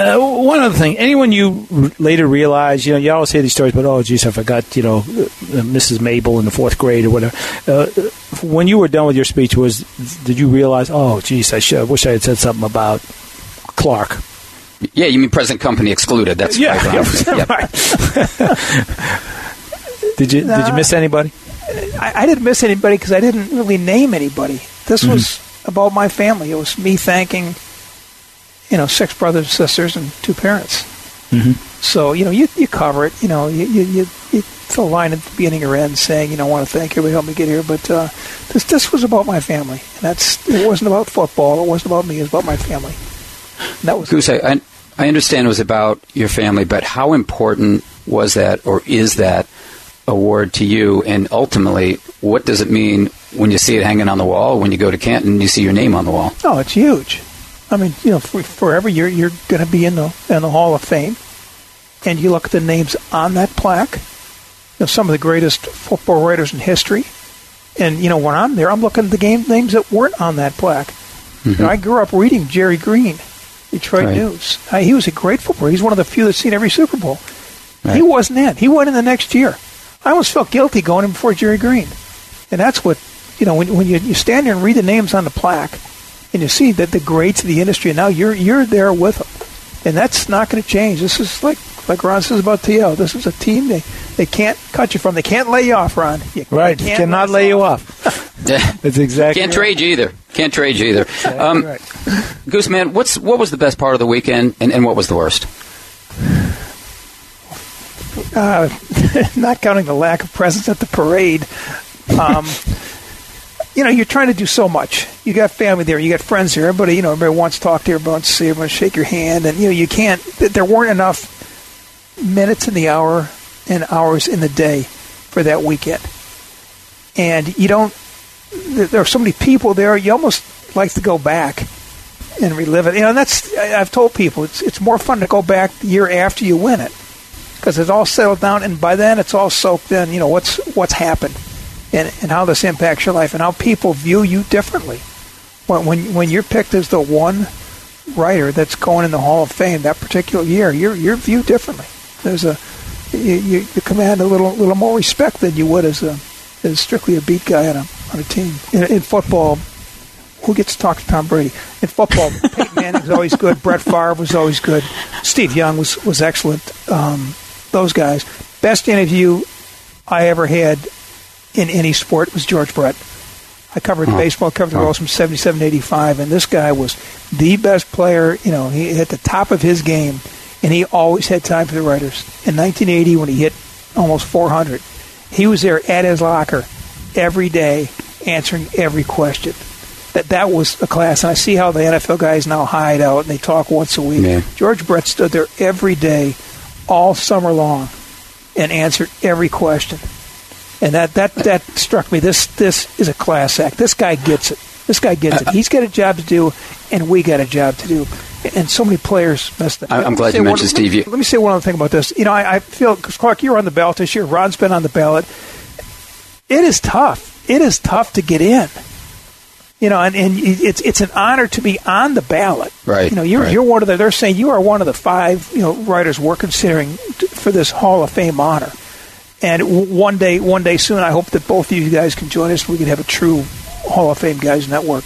uh, one other thing, anyone you r- later realize, you know, you always hear these stories, but oh, geez, I forgot, you know, uh, Mrs. Mabel in the fourth grade or whatever. Uh, when you were done with your speech, was did you realize, oh, geez, I should, I wish I had said something about Clark? yeah, you mean present company excluded? That's Yeah, right. <laughs> yeah, right. <laughs> did you did you miss anybody? I, I didn't miss anybody because I didn't really name anybody. This was about my family. It was me thanking, you know, six brothers, and sisters, and two parents. So you know, you, you cover it. You know, you you, you, you fill a line at the beginning or end saying, you know, I want to thank everybody who helped me get here. But uh, this this was about my family, and that's it wasn't about football. It wasn't about me. It was about my family. And that was Goose, I, I- I understand it was about your family, but how important was that or is that award to you? And ultimately, what does it mean when you see it hanging on the wall? When you go to Canton, you see your name on the wall. Oh, it's huge. I mean, you know, for, forever you're you're going to be in the in the Hall of Fame, and you look at the names on that plaque. You know, some of the greatest football writers in history, and you know when I'm there, I'm looking at the game names that weren't on that plaque. You know, I grew up reading Jerry Green, Detroit Right. News. Uh, he was a great footballer. He's one of the few that's seen every Super Bowl. He wasn't in. He went in the next year. I almost felt guilty going in before Jerry Green, and that's what you know when when you, you stand there and read the names on the plaque and you see that the greats of the industry, and now you're you're there with them, and that's not going to change. This is like like Ron says about TL. This is a team they they can't cut you from. They can't lay you off, Ron. You, Right, they you cannot lay you off. <laughs> That's exactly. Can't right. trade you either. Can't trade you either. Um, right. Goose man, what's what was the best part of the weekend, and, and what was the worst? uh, <laughs> not counting the lack of presence at the parade. Um, <laughs> you know, you're trying to do so much. You got family there, you got friends there. Everybody, you know, everybody wants to talk to you, everybody wants to see, everyone to shake your hand, and you know, you can't. There weren't enough minutes in the hour and hours in the day for that weekend, and you don't. There are so many people there. You almost like to go back and relive it. You know, that's I've told people it's it's more fun to go back the year after you win it because it's all settled down, and by then it's all soaked in. You know what's what's happened, and and how this impacts your life, and how people view you differently. When when when you're picked as the one writer that's going in the Hall of Fame that particular year, you're you're viewed differently. There's a you, you, command a little little more respect than you would as a as strictly a beat guy on a on a team. In, in football, who gets to talk to Tom Brady? In football, Peyton Manning was always good. Brett Favre was always good. Steve Young was was excellent. Um, those guys. Best interview I ever had in any sport was George Brett. I covered uh-huh. baseball, covered the uh-huh. Royals from 77 to 85, and this guy was the best player. You know, he at the top of his game, and he always had time for the writers. In 1980, when he hit almost 400, he was there at his locker every day answering every question. That that was a class, and I see how the NFL guys now hide out and they talk once a week. Yeah. George Brett stood there every day, all summer long, and answered every question. And that, that, that struck me. This this is a class act. This guy gets it. This guy gets it. He's got a job to do, and we got a job to do. And so many players messed up. I'm Let glad you one- mentioned let me- Steve. Let me say one other thing about this. You know, I, I feel because Clark, you're on the ballot this year. Ron's been on the ballot. It is tough. It is tough to get in. You know, and, and it's it's an honor to be on the ballot. Right, You know, you're right. you're one of the. They're saying you are one of the five you know writers we're considering for this Hall of Fame honor. And one day, one day soon, I hope that both of you guys can join us. We can have a true Hall of Fame guys network.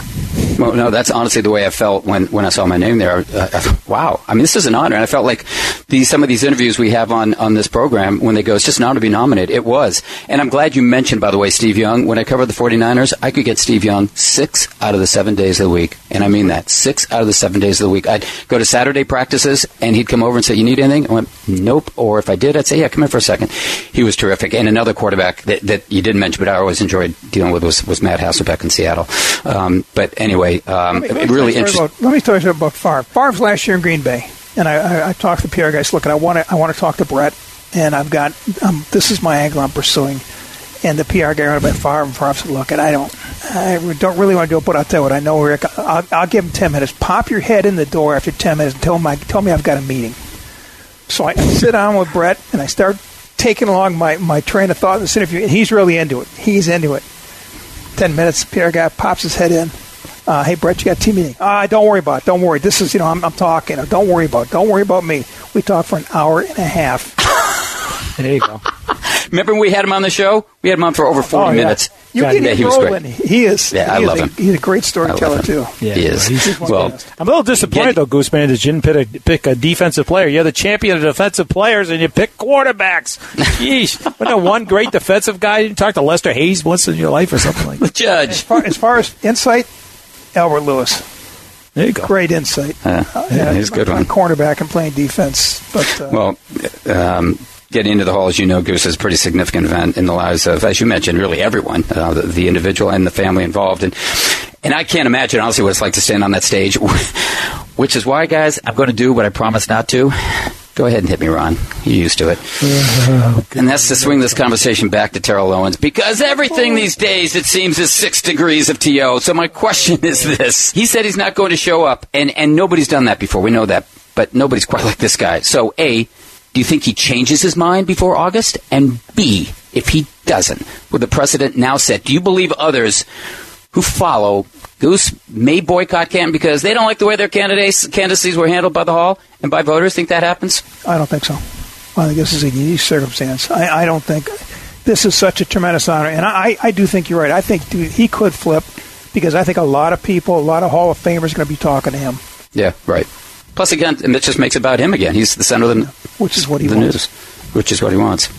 Well, no, that's honestly the way I felt when, when I saw my name there. I wow, I mean, this is an honor. And I felt like these some of these interviews we have on, on this program, when they go, it's just an honor to be nominated. It was. And I'm glad you mentioned, by the way, Steve Young. When I covered the 49ers, I could get Steve Young six out of the seven days of the week. And I mean that. Six out of the seven days of the week. I'd go to Saturday practices, and he'd come over and say, you need anything? I went, nope. Or if I did, I'd say, yeah, come in for a second. He was terrific. And another quarterback that, that you didn't mention, but I always enjoyed dealing with was, was Matt Hasselbeck in Seattle. Um, but anyway, um, Let me- really let me tell interesting. about- let me tell you about Favre. Favre's last year in Green Bay, and I, I, I talked to the PR guys. Look, and I want to I want to talk to Brett, and I've got um, this is my angle I'm pursuing. And the PR guy wrote about Favre, and Favre said, "Look, and I don't, I don't really want to do it, but I'll tell you what. I know, Rick. I'll, I'll give him ten minutes. Pop your head in the door after ten minutes and tell him I, tell me I've got a meeting." So I sit down with Brett, and I start taking along my, my train of thought in this interview, and he's really into it. He's into it. Ten minutes, PR guy pops his head in. Uh, hey, Brett, you got a team meeting. Ah, don't worry about it. Don't worry. This is, you know, I'm, I'm talking. Don't worry about it. Don't worry about me. We talked for an hour and a half. <laughs> There you go. Remember when we had him on the show? We had him on for over 40 Oh, yeah. minutes. You God, get yeah, he was great. He is. Yeah, I he is love a, him. He's a great storyteller, too. Yeah, he is. he's one well, best. I'm a little disappointed Get- though, Gooseman, that you didn't pick a, pick a defensive player. You're the champion of defensive players, and you pick quarterbacks. Yeesh! <laughs> Wasn't there one great defensive guy? You talked to Lester Hayes once in your life or something like the that. <laughs> As judge. far, as far as insight, Albert Lewis. There you go. Great insight. Uh, yeah, he's a good one. cornerback and playing defense. But uh, Well, um, getting into the hall, as you know, Goose is a pretty significant event in the lives of, as you mentioned, really everyone, uh, the, the individual and the family involved. And and I can't imagine, honestly, what it's like to stand on that stage, <laughs> which is why, guys, I'm going to do what I promised not to. Go ahead and hit me, Ron. You're used to it. and that's to swing this conversation back to Terrell Owens because everything these days, it seems, is six degrees of TO. So my question is this. He said he's not going to show up, and, and nobody's done that before. We know that. But nobody's quite like this guy. So, A, do you think he changes his mind before August? And B, if he doesn't, with the precedent now set, do you believe others who follow Goose may boycott Canton because they don't like the way their candidates candidacies were handled by the Hall and by voters? Think that happens? I don't think so. I think this is a unique circumstance. I, I don't think this is such a tremendous honor, and I, I do think you're right. I think dude, he could flip because I think a lot of people, a lot of Hall of Famers, are going to be talking to him, Yeah, right. Plus, again, and that just makes about him again. He's the center of the, which is what he the wants. news, which is what he wants.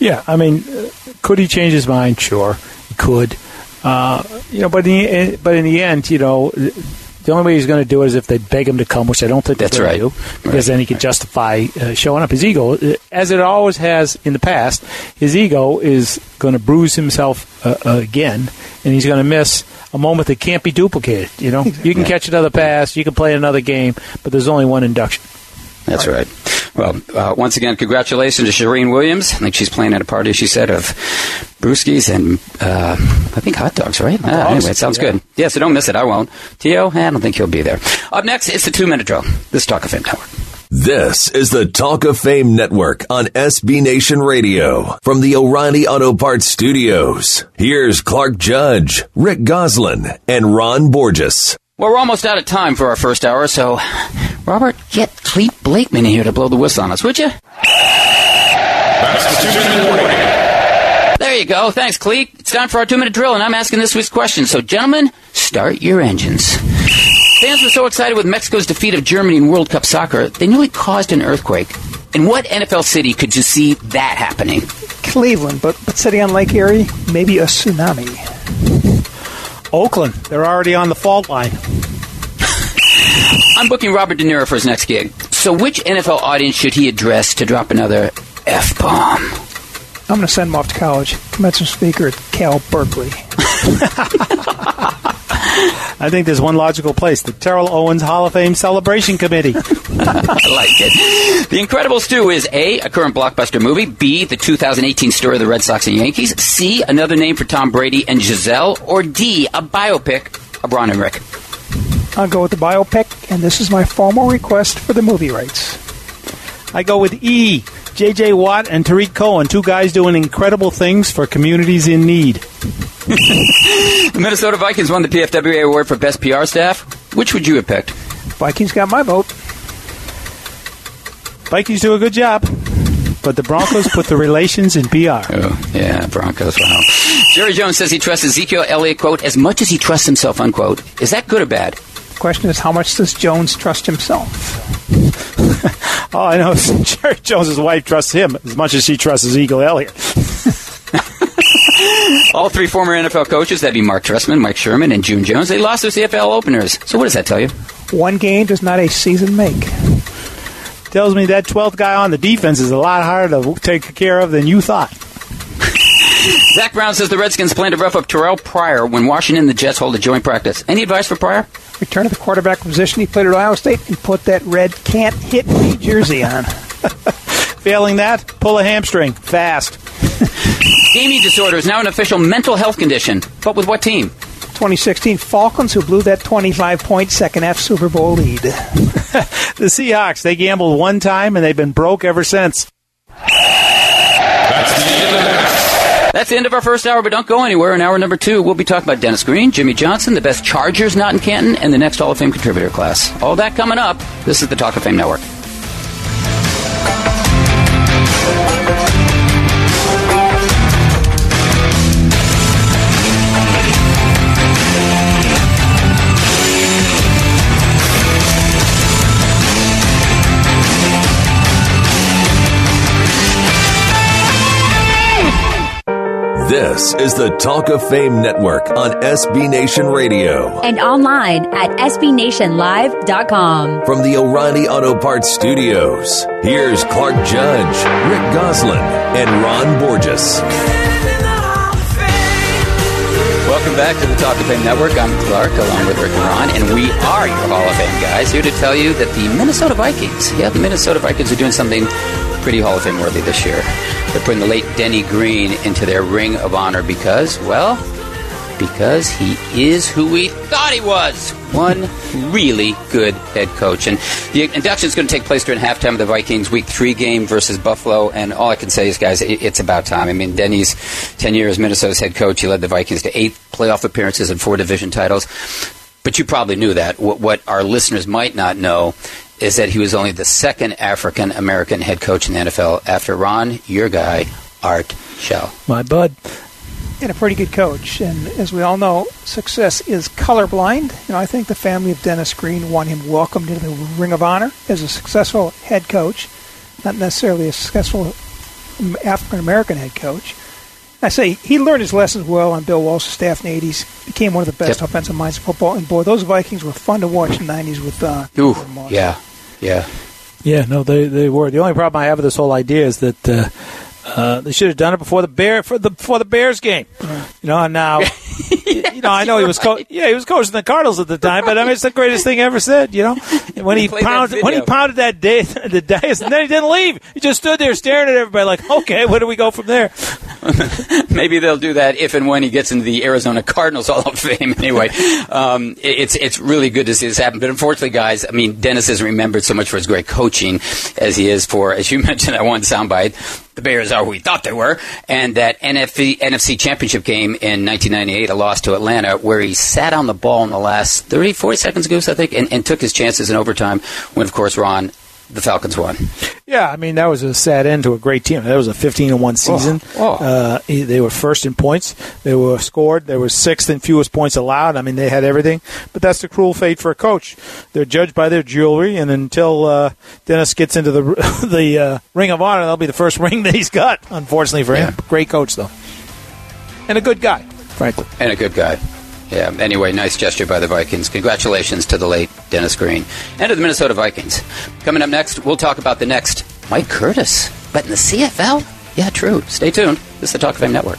Yeah, I mean, uh, could he change his mind? Sure, he could. Uh, you know, but in the, eh, but in the end, you know, the only way he's going to do it is if they beg him to come, which I don't think That's right. do, because Right, then he could justify uh, showing up. His ego, uh, as it always has in the past, his ego is going to bruise himself uh, uh, again, and he's going to miss a moment that can't be duplicated. You know, you can catch another pass, you can play another game, but there's only one induction. That's right. Well, uh, once again, congratulations to Charean Williams. I think she's playing at a party, she said, of brewskis and uh, I think hot dogs, right? Ah, anyway, it sounds yeah. good. Yeah, so don't miss it. I won't. Tio, I don't think he'll be there. Up next, it's the two minute drill. This is Talk of Fame Network. This is the Talk of Fame Network on SB Nation Radio from the O'Reilly Auto Parts Studios. Here's Clark Judge, Rick Gosselin, and Ron Borges. Well, we're almost out of time for our first hour, so Robert, get Clete Blakeman here to blow the whistle on us, would you? There you go. Thanks, Clete. It's time for our two minute drill, and I'm asking this week's question. So, gentlemen, start your engines. Fans were so excited with Mexico's defeat of Germany in World Cup soccer, they nearly caused an earthquake. In what NFL city could you see that happening? Cleveland, but, but sitting on Lake Erie, maybe a tsunami. Oakland, they're already on the fault line. I'm booking Robert De Niro for his next gig. So, which NFL audience should he address to drop another f bomb? I'm going to send him off to college. Commencement speaker at Cal Berkeley. <laughs> I think there's one logical place: the Terrell Owens Hall of Fame Celebration Committee. <laughs> I like it. The Incredibles 2 is A, a current blockbuster movie, B, the 2018 story of the Red Sox and Yankees, C, another name for Tom Brady and Gisele, or D, a biopic of Ron and Rick. I'll go with the biopic, and this is my formal request for the movie rights. I go with E. J.J. Watt and Tarik Cohen, two guys doing incredible things for communities in need. <laughs> The Minnesota Vikings won the PFWA award for best PR staff. Which would you have picked? Vikings got my vote. Vikings do a good job, but the Broncos put the relations in PR. Oh, yeah, Broncos. Wow. Jerry Jones says he trusts Ezekiel Elliott, quote, as much as he trusts himself, unquote. Is that good or bad? The question is, how much does Jones trust himself? All <laughs> oh, I know is <laughs> Jerry Jones' wife trusts him as much as she trusts Eagle Elliott. <laughs> All three former NFL coaches, that'd be Mark Trestman, Mike Sherman, and June Jones, they lost their CFL openers. So what does that tell you? One game does not a season make. Tells me that 12th guy on the defense is a lot harder to take care of than you thought. Zach Brown says the Redskins plan to rough up Terrelle Pryor when Washington and the Jets hold a joint practice. Any advice for Pryor? Return to the quarterback position he played at Ohio State and put that red can't hit me jersey on. <laughs> Failing that, pull a hamstring fast. <laughs> Gaming disorder is now an official mental health condition. But with what team? 2016 Falcons, who blew that 25 point second half Super Bowl lead. <laughs> The Seahawks, they gambled one time and they've been broke ever since. That's the end of our first hour, but don't go anywhere. In hour number two, we'll be talking about Dennis Green, Jimmy Johnson, the best Chargers not in Canton, and the next Hall of Fame contributor class. All that coming up. This is the Talk of Fame Network. This is the Talk of Fame Network on SB Nation Radio. and online at sbnationlive.com. From the O'Reilly Auto Parts Studios, here's Clark Judge, Rick Gosselin, and Ron Borges. Welcome back to the Talk of Fame Network. I'm Clark, along with Rick and Ron, and we are your Hall of Fame guys, here to tell you that the Minnesota Vikings, yeah, the Minnesota Vikings are doing something pretty Hall of Fame worthy this year. They're putting the late Denny Green into their Ring of Honor because, well, because he is who we thought he was. One really good head coach. And the induction is going to take place during halftime of the Vikings week three game versus Buffalo. And all I can say is, guys, it's about time. I mean, Denny's 10 years Minnesota's head coach. He led the Vikings to eight playoff appearances and four division titles. But you probably knew that. What, what our listeners might not know is that he was only the second African American head coach in the NFL after Ron, your guy, Art Shell. My bud. and a pretty good coach. And as we all know, success is colorblind. And I think the family of Dennis Green want him welcomed into the Ring of Honor as a successful head coach, not necessarily a successful African American head coach. I say he learned his lessons well on Bill Walsh's staff in the 80s, became one of the best Yep. offensive minds in football. And boy, those Vikings were fun to watch in the 90s with uh, Ooh, Moss. yeah, yeah. Yeah, no, they they were. The only problem I have with this whole idea is that uh, uh, they should have done it before the bear for the before the Bears game. You know, and now <laughs> <laughs> you know I know he was co- <laughs> yeah he was coaching the Cardinals at the time, but I mean it's the greatest thing ever said. You know, And when he <laughs> that pounded when he pounded that day the dice, and then he didn't leave. He just stood there staring at everybody like, okay, where do we go from there? Maybe they'll do that if and when he gets into the Arizona Cardinals Hall of Fame. Anyway, um, it's it's really good to see this happen. But unfortunately, guys, I mean, Dennis is remembered so much for his great coaching as he is for, as you mentioned, that one soundbite. The Bears are who we thought they were, and that NFC, NFC Championship game in 1998, a loss to Atlanta, where he sat on the ball in the last 30, 40 seconds, Goose, I think, and, and took his chances in overtime. When, of course, Ron, the Falcons won. Yeah, I mean that was a sad end to a great team. That was a 15 and one season. oh. Uh, they were first in points. They were scored. They were sixth in fewest points allowed. I mean they had everything. But that's the cruel fate for a coach. They're judged by their jewelry, and until uh, Dennis gets into the <laughs> the uh, Ring of Honor, that'll be the first <laughs> ring that he's got. Unfortunately for him, great coach though, and a good guy, frankly. And a good guy. Yeah. Anyway, nice gesture by the Vikings. Congratulations to the late Dennis Green and to the Minnesota Vikings. Coming up next, we'll talk about the next Mike Curtis, but in the CFL. Yeah, true. Stay tuned. This is the Talk of Fame Network.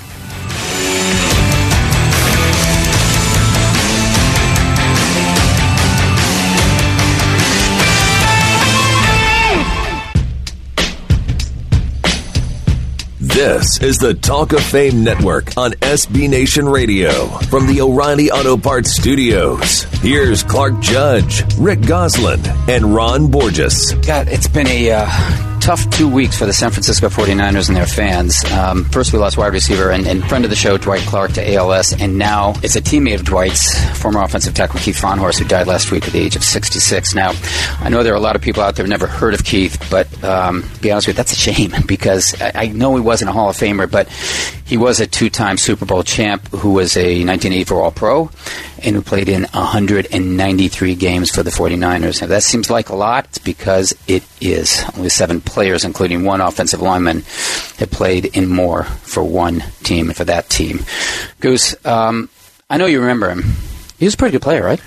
This is the Talk of Fame Network on SB Nation Radio from the O'Reilly Auto Parts Studios. Here's Clark Judge, Rick Gosselin, and Ron Borges. God, it's been a uh, tough two weeks for the San Francisco 49ers and their fans. Um, first, we lost wide receiver and, and, friend of the show, Dwight Clark, to ALS, and now it's a teammate of Dwight's, former offensive tackle Keith Fahnhorst, who died last week at the age of 66. Now, I know there are a lot of people out there who've never heard of Keith, but um, be honest with you, that's a shame <laughs> because I, I know he wasn't a Hall of Famer, but he was a two-time Super Bowl champ who was a 1984 All-Pro and who played in 193 games for the 49ers. Now, that seems like a lot. It's because it is. Only seven players, including one offensive lineman, have played in more for one team and for that team. Goose, um, I know you remember him. He was a pretty good player, right?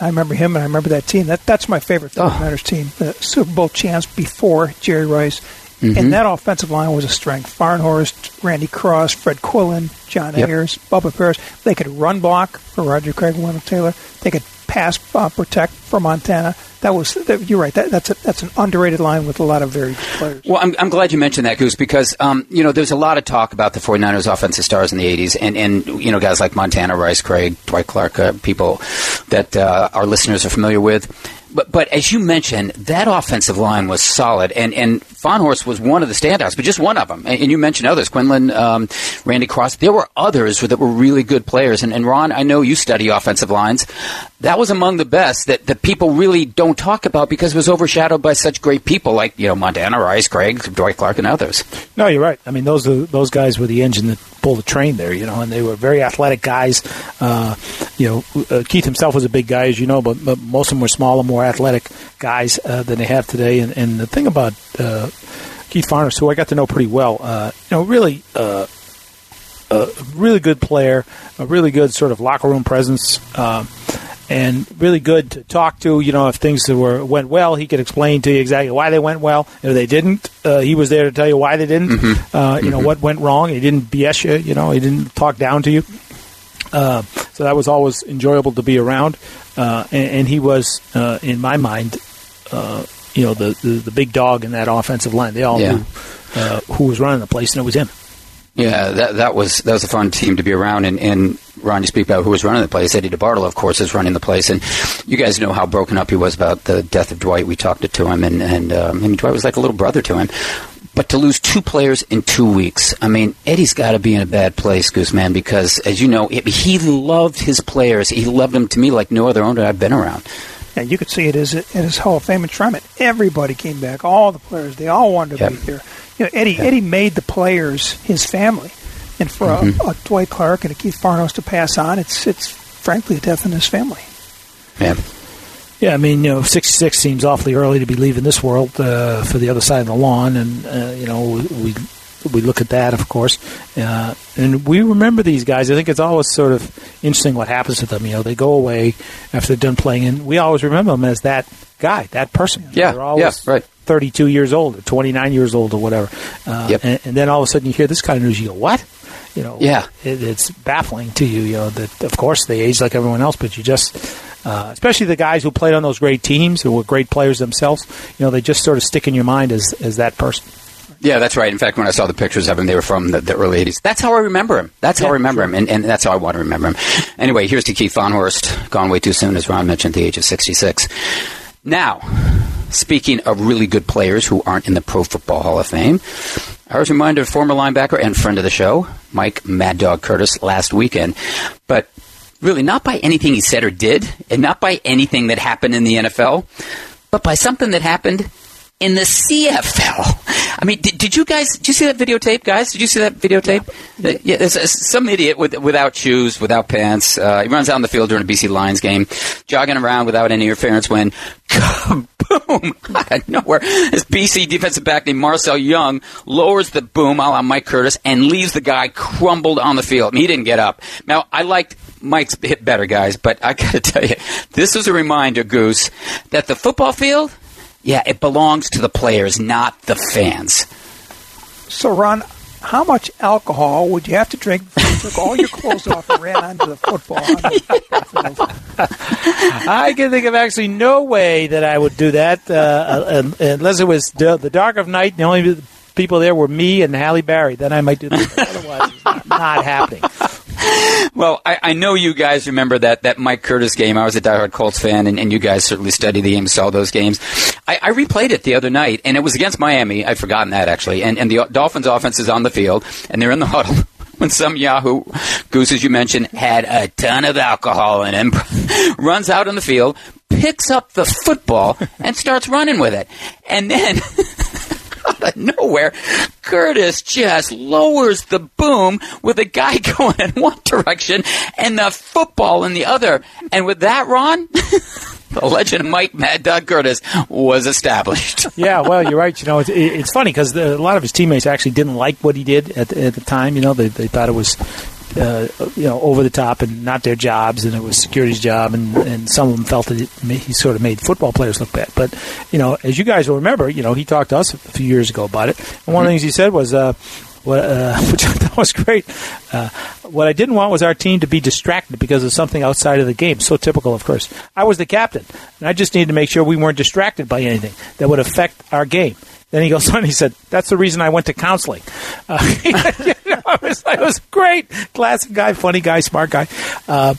I remember him, and I remember that team. That that's my favorite 49ers oh. team. The Super Bowl champs before Jerry Rice. Mm-hmm. And that offensive line was a strength. Fahnhorst, Randy Cross, Fred Quillan, John yep. Ayers, Bubba Paris. They could run block for Roger Craig, Wendell Tyler. They could pass uh, protect for Montana. That was that, you're right. That, that's a, that's an underrated line with a lot of very good players. Well, I'm, I'm glad you mentioned that, Goose, because um, you know there's a lot of talk about the 49ers offensive stars in the 80s, and and you know guys like Montana, Rice, Craig, Dwight Clark, uh, people that uh, our listeners are familiar with. But, but as you mentioned, that offensive line was solid, and, and Fahnhorst was one of the standouts, but just one of them. And, and you mentioned others, Quinlan, um, Randy Cross. There were others that were really good players. And, and Ron, I know you study offensive lines. That was among the best that, that people really don't talk about because it was overshadowed by such great people like you know Montana Rice, Craig, Dwight Clark, and others. No, you're right. I mean, those are, those guys were the engine that pulled the train there, you know, and they were very athletic guys. Uh, you know, uh, Keith himself was a big guy, as you know, but, but most of them were smaller, more athletic guys uh, than they have today. And, and the thing about uh, Keith Fahnhorst, who I got to know pretty well, uh, you know, really uh, a really good player, a really good sort of locker room presence. Um, and really good to talk to. You know, if things were went well, he could explain to you exactly why they went well. If they didn't, uh, he was there to tell you why they didn't. Mm-hmm. Uh, you mm-hmm. know what went wrong. He didn't BS you. You know, he didn't talk down to you. Uh, so that was always enjoyable to be around. Uh, and, and, he was, uh, in my mind, uh, you know, the, the, the big dog in that offensive line. They all yeah. knew who was running the place, and it was him. Yeah, that that was that was a fun team to be around. And, and Ron, you speak about who was running the place. Eddie DeBartolo, of course, is running the place. And you guys know how broken up he was about the death of Dwight. We talked to him, and and um, I mean, Dwight was like a little brother to him. But to lose two players in two weeks, I mean, Eddie's got to be in a bad place, Gooseman, because as you know, he loved his players. He loved them to me like no other owner I've been around. Yeah, you could see it as at his Hall of Fame enshrinement. Everybody came back, all the players. They all wanted to yep. be here. You know, Eddie yep. Eddie made the players his family. And for mm-hmm. a, a, Dwight Clark and a Keith Fahnhorst to pass on, it's it's frankly a death in his family. Yeah. Yeah, I mean, you know, 66 seems awfully early to be leaving this world uh, for the other side of the lawn, and uh, you know, we we look at that, of course, uh, and we remember these guys. I think it's always sort of interesting what happens to them. You know, they go away after they're done playing, and we always remember them as that guy, that person. Yeah, they're always yeah, right. 32 years old or 29 years old or whatever. Uh, yep. and, and, then all of a sudden you hear this kind of news, you go, what? you know, yeah, it, it's baffling to you. You know that of course they age like everyone else, but you just, uh, especially the guys who played on those great teams who were great players themselves, you know, they just sort of stick in your mind as as that person. Yeah, that's right. In fact, when I saw the pictures of him, they were from the, the early 80s. That's how I remember him. That's how yeah, I remember sure. him, and, and, that's how I want to remember him. Anyway, here's to Keith Fahnhorst, gone way too soon, as Ron mentioned, at the age of 66. Now, speaking of really good players who aren't in the Pro Football Hall of Fame, I was reminded of former linebacker and friend of the show, Mike Mad Dog Curtis, last weekend. But really, not by anything he said or did, and not by anything that happened in the NFL, but by something that happened in the CFL. I mean, did, did, you guys? Did you see that videotape, guys? Did you see that videotape? Yeah, uh, yeah there's a, some idiot with, without shoes, without pants. Uh, he runs out on the field during a BC Lions game, jogging around without any interference when <laughs> boom <laughs> out of nowhere. This BC defensive back named Marcel Young lowers the boom a la Mike Curtis and leaves the guy crumbled on the field. He didn't get up. Now, I liked Mike's hit better, guys, but I got to <laughs> tell you, this was a reminder, Goose, that the football field, yeah, it belongs to the players, not the fans. So, Ron, how much alcohol would you have to drink before you took all your clothes off and ran onto the football? <laughs> I can think of actually no way that I would do that uh, unless it was the dark of night. And the only people there were me and Halle Berry. Then I might do that. Otherwise, it's not, not happening. Well, I, I, know you guys remember that, that Mike Curtis game. I was a diehard Colts fan, and, and you guys certainly studied the game, saw those games. I, I, replayed it the other night, and it was against Miami. I'd forgotten that, actually. And, and the Dolphins' offense is on the field, and they're in the <laughs> huddle. When some Yahoo, Goose, as you mentioned, had a ton of alcohol in him, <laughs> runs out on the field, picks up the football, and starts running with it. And then <laughs> out of nowhere, Curtis just lowers the boom with a guy going in one direction and the football in the other. And with that, Ron, the legend Mike Mad Dog Curtis was established. <laughs> yeah, well, you're right. You know, it's, it's funny because a lot of his teammates actually didn't like what he did at the, at the time. You know, they, they thought it was uh, you know, over the top and not their jobs, and it was security's job, and, and some of them felt that he sort of made football players look bad. But you know, as you guys will remember, you know, he talked to us a few years ago about it, and one mm-hmm. of the things he said was. Uh, what, uh, <laughs> which I thought was great. Uh, what I didn't want was our team to be distracted because of something outside of the game. So typical, of course. I was the captain, and I just needed to make sure we weren't distracted by anything that would affect our game. Then he goes <laughs> on. He said, "That's the reason I went to counseling." Uh, <laughs> you know, it, was, was great, classic guy, funny guy, smart guy. Uh,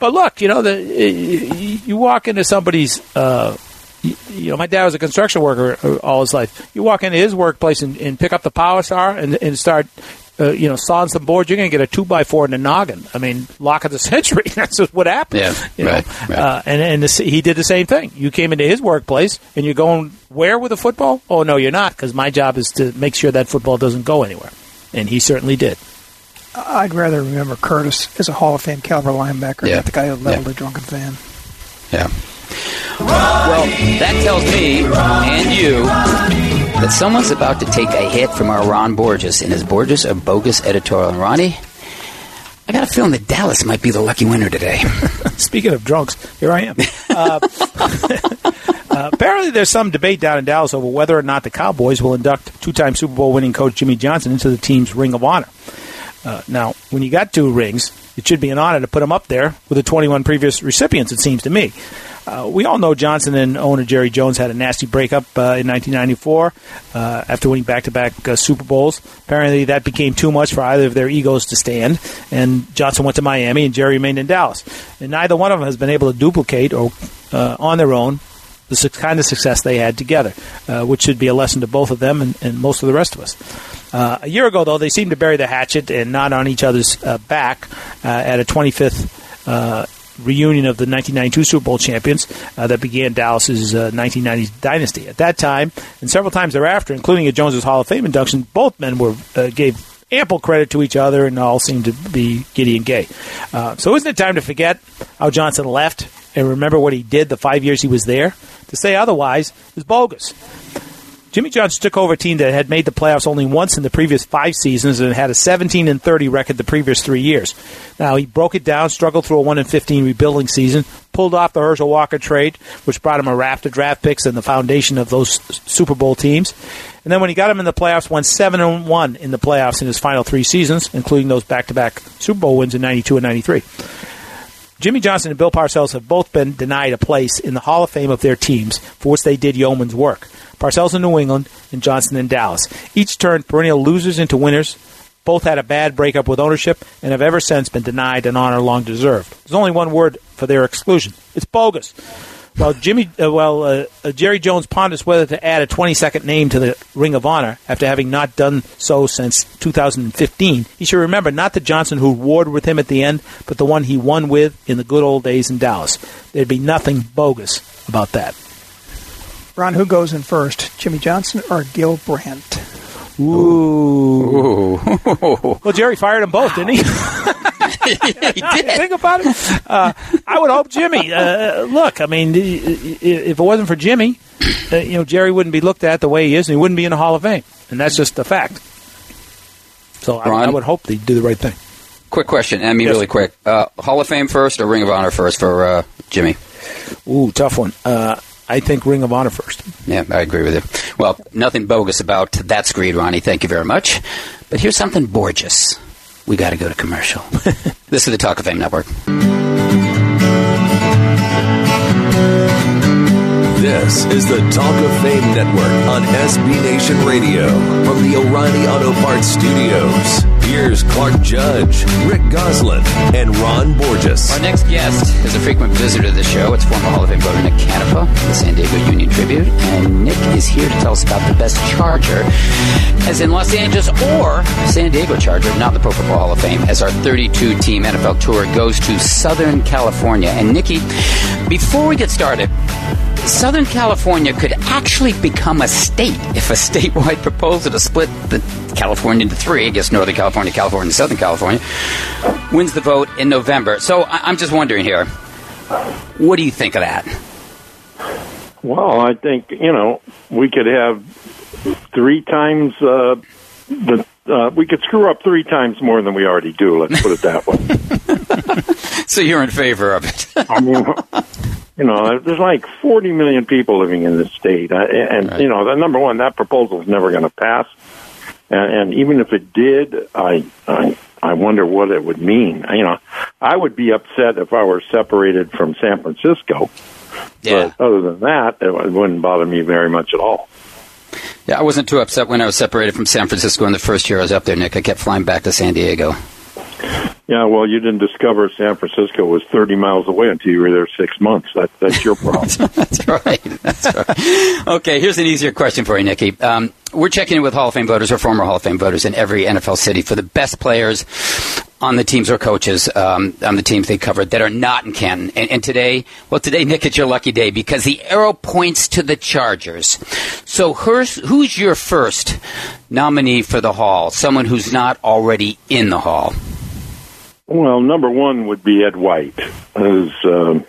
but look, you know, the, you walk into somebody's. Uh, you know, my dad was a construction worker uh, all his life. You walk into his workplace and, and pick up the power star and, and start uh, you know, sawing some boards, you're going to get a two by four in the noggin. I mean, lock of the <laughs> century. <laughs> That's just what happened. Yeah, you right. Know? right. Uh, and and the, he did the same thing. You came into his workplace and you're going where with a football? Oh no, you're not, because my job is to make sure that football doesn't go anywhere, and he certainly did. I'd rather remember Curtis as a Hall of Fame caliber linebacker, yeah. not the guy who leveled yeah. a drunken fan. Yeah. Well, that tells me and you that someone's about to take a hit from our Ron Borges in his Borges of Bogus editorial. And Ronnie, I got a feeling that Dallas might be the lucky winner today. <laughs> Speaking of drunks, here I am. <laughs> Uh, <laughs> uh, apparently, there's some debate down in Dallas over whether or not the Cowboys will induct two-time Super Bowl winning coach Jimmy Johnson into the team's Ring of Honor. Uh, now, when you got two rings, it should be an honor to put them up there with the 21 previous recipients, it seems to me. Uh, we all know Johnson and owner Jerry Jones had a nasty breakup uh, in 1994 uh, after winning back-to-back uh, Super Bowls. Apparently, that became too much for either of their egos to stand, and Johnson went to Miami and Jerry remained in Dallas. And neither one of them has been able to duplicate or uh, on their own the kind of success they had together, uh, which should be a lesson to both of them and, and most of the rest of us. Uh, a year ago, though, they seemed to bury the hatchet and not on each other's uh, back at a 25th reunion of the 1992 Super Bowl champions uh, that began Dallas's uh, 1990s dynasty. At that time, and several times thereafter, including at Jones's Hall of Fame induction, both men were uh, gave ample credit to each other and all seemed to be giddy and gay. Uh, so isn't it time to forget how Johnson left and remember what he did the five years he was there? To say otherwise is bogus. Jimmy Johnson took over a team that had made the playoffs only once in the previous five seasons and had a 17 and 30 record the previous three years. Now he broke it down, struggled through a 1 and 15 rebuilding season, pulled off the Herschel Walker trade, which brought him a raft of draft picks and the foundation of those Super Bowl teams. And then when he got him in the playoffs, won 7 and 1 in the playoffs in his final three seasons, including those back to back Super Bowl wins in 92 and 93. Jimmy Johnson and Bill Parcells have both been denied a place in the Hall of Fame of their teams for which they did yeoman's work. Parcells in New England, and Johnson in Dallas. Each turned perennial losers into winners. Both had a bad breakup with ownership and have ever since been denied an honor long deserved. There's only one word for their exclusion. It's bogus. Well, Jimmy, uh, well, uh, uh, Jerry Jones ponders whether to add a 22nd name to the Ring of Honor after having not done so since 2015. He should remember not the Johnson who warred with him at the end, but the one he won with in the good old days in Dallas. There'd be nothing bogus about that. Ron, who goes in first, Jimmy Johnson or Gil Brandt? Ooh. Ooh. <laughs> well, Jerry fired them both, didn't he? <laughs> <laughs> he did. Think about it. Uh, I would hope Jimmy. Uh, look, I mean, if it wasn't for Jimmy, uh, you know, Jerry wouldn't be looked at the way he is, and he wouldn't be in the Hall of Fame, and that's just a fact. So I, I, would hope they do the right thing. Quick question. I mean, yes. really quick. Uh, Hall of Fame first or Ring of Honor first for uh, Jimmy? Ooh, tough one. Uh, I think Ring of Honor first. Yeah, I agree with you. Well, nothing bogus about that screed, Ronnie. Thank you very much. But here's something gorgeous. We got to go to commercial. <laughs> this is the Talk of Fame Network. This is the Talk of Fame Network on SB Nation Radio from the O'Reilly Auto Parts Studios. Here's Clark Judge, Rick Gosselin, and Ron Borges. Our next guest is a frequent visitor to the show. It's former Hall of Fame voter Nick Canepa, the San Diego Union Tribune. And Nick is here to tell us about the best Charger, as in Los Angeles or San Diego Charger, not the Pro Football Hall of Fame, as our 32 team NFL tour goes to Southern California. And Nicky, before we get started, Southern California could actually become a state if a statewide proposal to split the California into three, I guess Northern California, California, and Southern California, wins the vote in November. So I'm just wondering here, what do you think of that? Well, I think, you know, we could have three times uh, the uh, we could screw up three times more than we already do. Let's put it that way. <laughs> so you're in favor of it? I mean, you know, there's like 40 million people living in this state, uh, and right. you know, the number one, that proposal is never going to pass. And, and even if it did, I, I I wonder what it would mean. You know, I would be upset if I were separated from San Francisco. Yeah. But other than that, it wouldn't bother me very much at all. Yeah, I wasn't too upset when I was separated from San Francisco in the first year I was up there, Nick. I kept flying back to San Diego. Yeah, well, you didn't discover San Francisco was 30 miles away until you were there six months. That, that's your problem. <laughs> that's right. That's right. Okay, here's an easier question for you, Nicky. Um, we're checking in with Hall of Fame voters or former Hall of Fame voters in every NFL city for the best players on the teams or coaches um, on the teams they covered that are not in Canton. And, and, today, well, today, Nick, it's your lucky day because the arrow points to the Chargers. So, who's your first nominee for the Hall? Someone who's not already in the Hall. Well, number one would be Ed White, who's, um,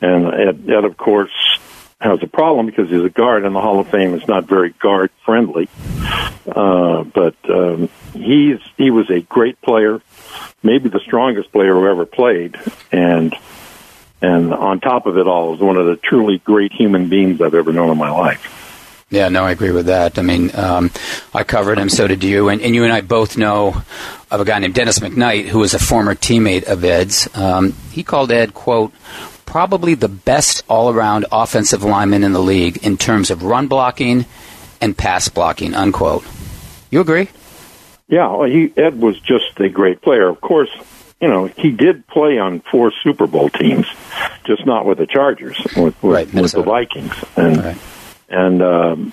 and Ed, Ed, of course, has a problem because he's a guard, and the Hall of Fame is not very guard friendly. Uh, but um, he's he was a great player, maybe the strongest player who ever played, and and on top of it all, is one of the truly great human beings I've ever known in my life. Yeah, no, I agree with that. I mean, um, I covered him, so did you, and, and, you and I both know of a guy named Dennis McKnight who was a former teammate of Ed's. Um, he called Ed, quote, probably the best all-around offensive lineman in the league in terms of run blocking and pass blocking, unquote. You agree? Yeah, well, he, Ed was just a great player. Of course, you know, he did play on four Super Bowl teams, just not with the Chargers, with, with, right, with the Vikings. And, right and um,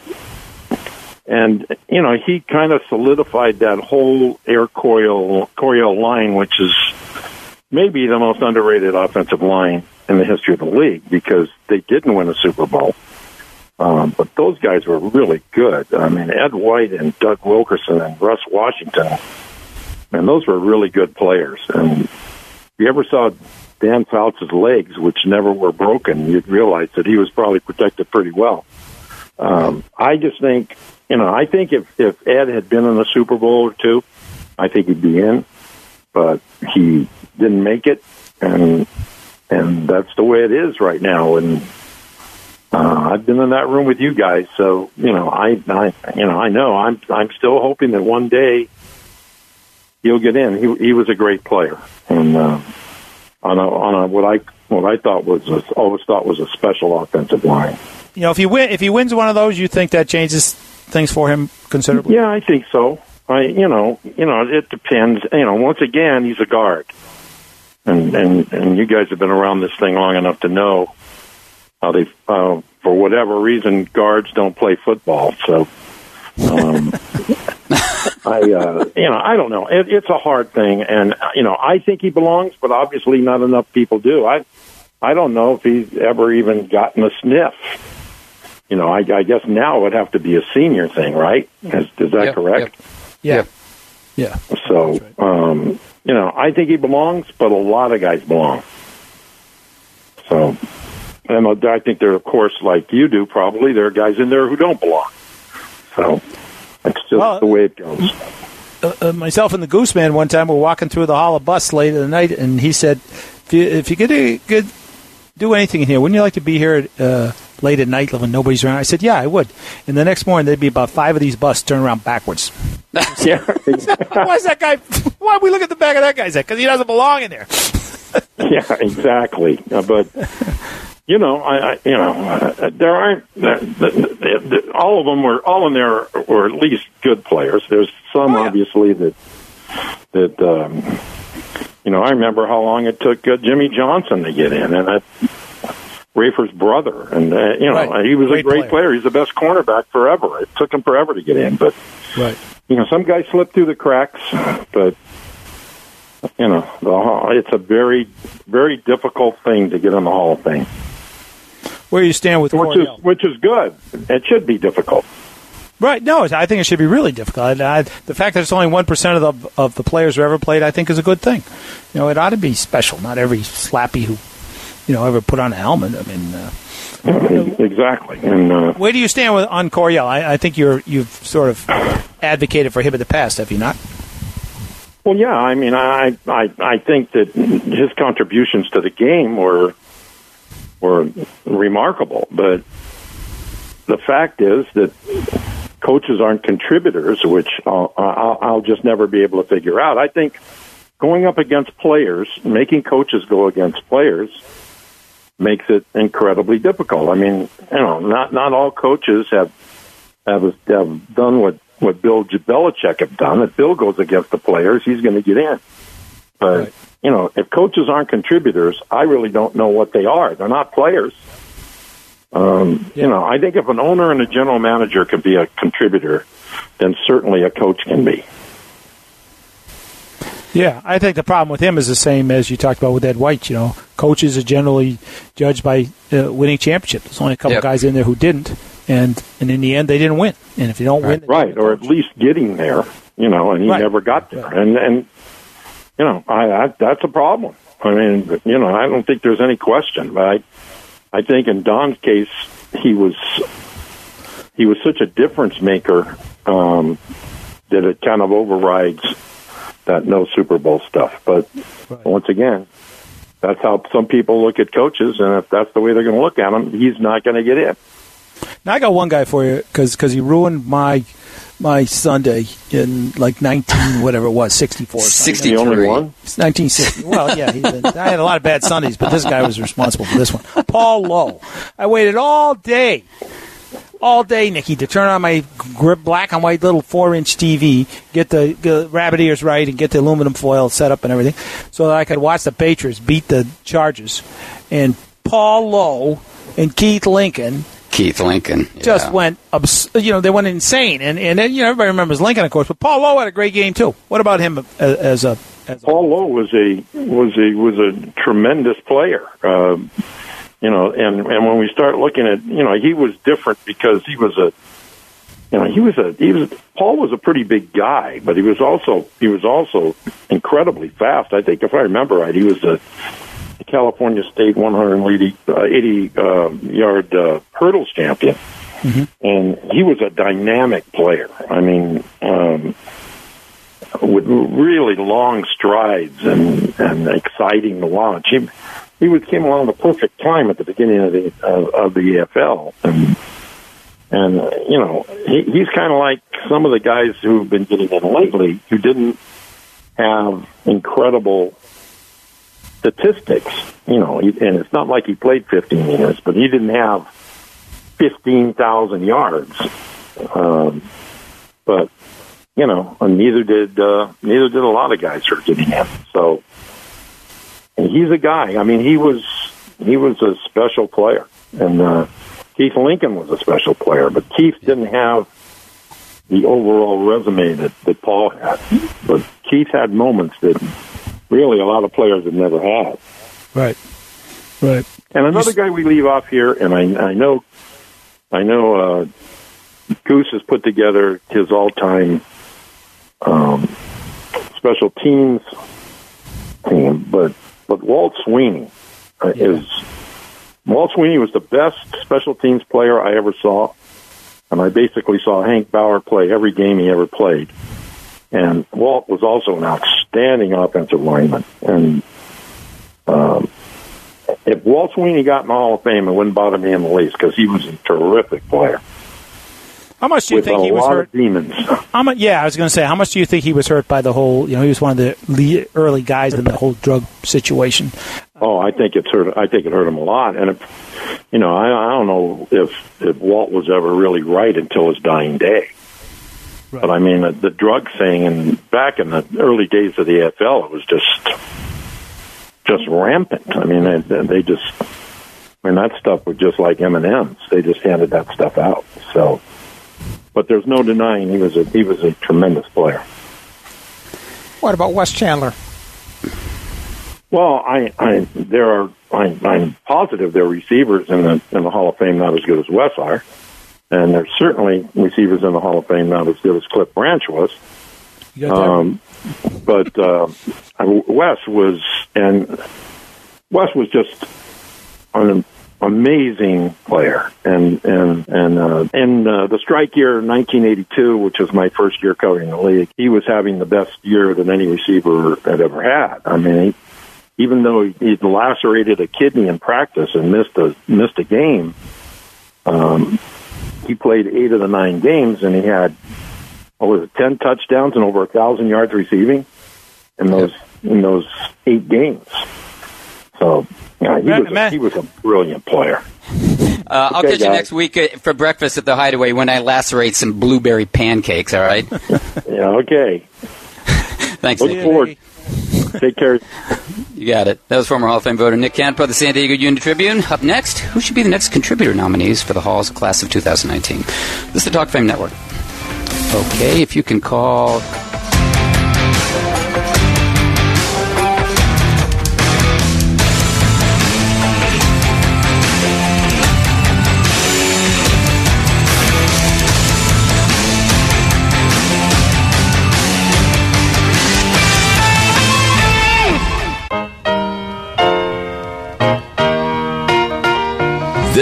and you know he kind of solidified that whole Air Coryell Coryell line, which is maybe the most underrated offensive line in the history of the league because they didn't win a Super Bowl. Um, but those guys were really good. I mean, Ed White and Doug Wilkerson and Russ Washington, and those were really good players. And if you ever saw Dan Fouts' legs, which never were broken, you'd realize that he was probably protected pretty well. Um, I just think, you know, I think if if Ed had been in the Super Bowl or two, I think he'd be in, but he didn't make it, and and that's the way it is right now. And uh, I've been in that room with you guys, so you know, I, I, you know, I know I'm I'm still hoping that one day he'll get in. He he was a great player, and uh, on a on a what I what I thought was a, always thought was a special offensive line you know, if he win, if he wins one of those, you think that changes things for him considerably? Yeah, I think so. I, you know, you know, it depends. You know, once again, he's a guard, and and and you guys have been around this thing long enough to know how they, uh, for whatever reason, guards don't play football. So, um, <laughs> I, uh, you know, I don't know. It, it's a hard thing, and you know, I think he belongs, but obviously, not enough people do. I, I don't know if he's ever even gotten a sniff you know, I, I guess now it would have to be a senior thing, right? Is, is that yep, correct? Yep. Yeah. Yeah. So, um, you know, I think he belongs, but a lot of guys belong. So, and I think there, of course, like you do, probably there are guys in there who don't belong. So, that's just well, the way it goes. Uh, uh, myself and the Goose Man one time were walking through the Hall of Bus late at the night, and he said, "If you, if you could do, do anything in here, wouldn't you like to be here uh, late at night when nobody's around?" I said, "Yeah, I would." And the next morning, there'd be about five of these buses turning around backwards. <laughs> yeah. <laughs> why is that guy? Why we look at the back of that guy's head? Because he doesn't belong in there. <laughs> yeah, exactly. Uh, but you know, I, I you know, uh, there aren't uh, the, the, the, all of them were all in there were at least good players. There's some oh, yeah. obviously that that um, you know. I remember how long it took uh, Jimmy Johnson to get in, and that Rafer's brother, and uh, you know right. he was great a great player. player. He's the best cornerback forever. It took him forever to get in, but right. you know some guys slip through the cracks, but you know the, it's a very very difficult thing to get in the Hall of Fame. Where you stand with which is which is good. It should be difficult. Right. No, I think it should be really difficult. I, the fact that it's only one percent of the of the players who ever played, I think, is a good thing. You know, it ought to be special. Not every slappy who, you know, ever put on a helmet. I mean. Uh, exactly. And uh, where do you stand with on Coryell? I, I think you're you've sort of advocated for him in the past, have you not? Well, yeah. I mean, I I I think that his contributions to the game were were remarkable. But the fact is that coaches aren't contributors, which I'll, I'll, I'll just never be able to figure out. I think going up against players, making coaches go against players, makes it incredibly difficult. I mean, you know, not not all coaches have have, have done what what Bill Belichick have done. If Bill goes against the players, he's going to get in. But right you know, if coaches aren't contributors, I really don't know what they are. They're not players. Um, you know, I think if an owner and a general manager can be a contributor, then certainly a coach can be. Yeah, I think the problem with him is the same as you talked about with Ed White. You know, coaches are generally judged by uh, winning championships. There's only a couple yep. guys in there who didn't, and and in the end, they didn't win. And if you don't right. win, right, or at least getting there, you know, and he right. never got there. Right. And and you know, I, I that's a problem. I mean, you know, I don't think there's any question, but I, I think in Don's case, he was, he was such a difference maker um, that it kind of overrides that no Super Bowl stuff. But right. once again, that's how some people look at coaches, and if that's the way they're going to look at him, he's not going to get in. Now I got one guy for you because because he ruined my my Sunday in like 19, whatever it was, 64. 63. only one? 1960. Well, yeah, been, I had a lot of bad Sundays, but this guy was responsible for this one. Paul Lowe. I waited all day, all day, Nikki, to turn on my black and white little four inch TV, get the, the rabbit ears right, and get the aluminum foil set up and everything, so that I could watch the Patriots beat the Chargers. And Paul Lowe and Keith Lincoln Keith Lincoln yeah. just went, abs- you know, they went insane, and and you know everybody remembers Lincoln, of course, but Paul Lowe had a great game too. What about him as, as a? As Paul Lowe was a was a was a tremendous player. Uh, you know, and and when we start looking at, you know, he was different because he was a, you know, he was a he was Paul was a pretty big guy, but he was also he was also incredibly fast. I think if I remember right, he was a California State 180 uh, 80, uh, yard uh, hurdles champion, mm-hmm. and he was a dynamic player. I mean, um, with really long strides and and exciting to watch. He he was came along at the perfect time at the beginning of the uh, of the AFL, and and uh, you know he, he's kind of like some of the guys who've been getting in lately who didn't have incredible statistics, you know, and it's not like he played 15 years, but he didn't have 15,000 yards. Um, but you know, and neither did uh, neither did a lot of guys who are getting in. So, and he's a guy. I mean, he was he was a special player, and uh, Keith Lincoln was a special player, but Keith didn't have the overall resume that, that Paul had. But Keith had moments that really a lot of players have never had. Right. Right. And another guy we leave off here, and I, I know, I know, uh, Goose has put together his all-time um, special teams team, but but Walt Sweeney uh, yeah. is Walt Sweeney was the best special teams player I ever saw, and I basically saw Hank Bauer play every game he ever played. And Walt was also an outstanding offensive lineman. And um, if Walt Sweeney got in the Hall of Fame, it wouldn't bother me in the least because he was a terrific player. How much do you think he was hurt? demons. <laughs> How much, yeah, I was going to say, how much do you think he was hurt by the whole? You know, he was one of the early guys in the whole drug situation. Oh, I think it's hurt. I think it hurt him a lot. And if, you know, I, I don't know if if Walt was ever really right until his dying day. Right. But I mean, the, the drug thing, and back in the early days of the AFL, it was just just rampant. I mean, they, they just, I mean, that stuff was just like M and M's. They just handed that stuff out. So but there's no denying he was a he was a tremendous player. What about Wes Chandler? Well, I, I there are I, I'm positive there are receivers in the in the Hall of Fame not as good as Wes are, and there's certainly receivers in the Hall of Fame not as good as Cliff Branch was. Um, but uh, Wes was and Wes was just an amazing player. And and and uh, in uh, the strike year 1982, which was my first year covering the league, he was having the best year that any receiver had ever had. I mean, he, even though he, he'd lacerated a kidney in practice and missed a missed a game, um, he played eight of the nine games, and he had what was it, ten touchdowns and over a thousand yards receiving in those in those eight games. So yeah, he, was a, he was a brilliant player. Uh, I'll catch guys. you next week uh, for breakfast at the Hideaway when I lacerate some blueberry pancakes. All right. <laughs> yeah. Okay. <laughs> Thanks. Look forward. Take care. You got it. That was former Hall of Fame voter Nick Canepa of the San Diego Union Tribune. Up next, who should be the next contributor nominees for the Hall's class of 2019? This is the Talk Fame Network. Okay, if you can call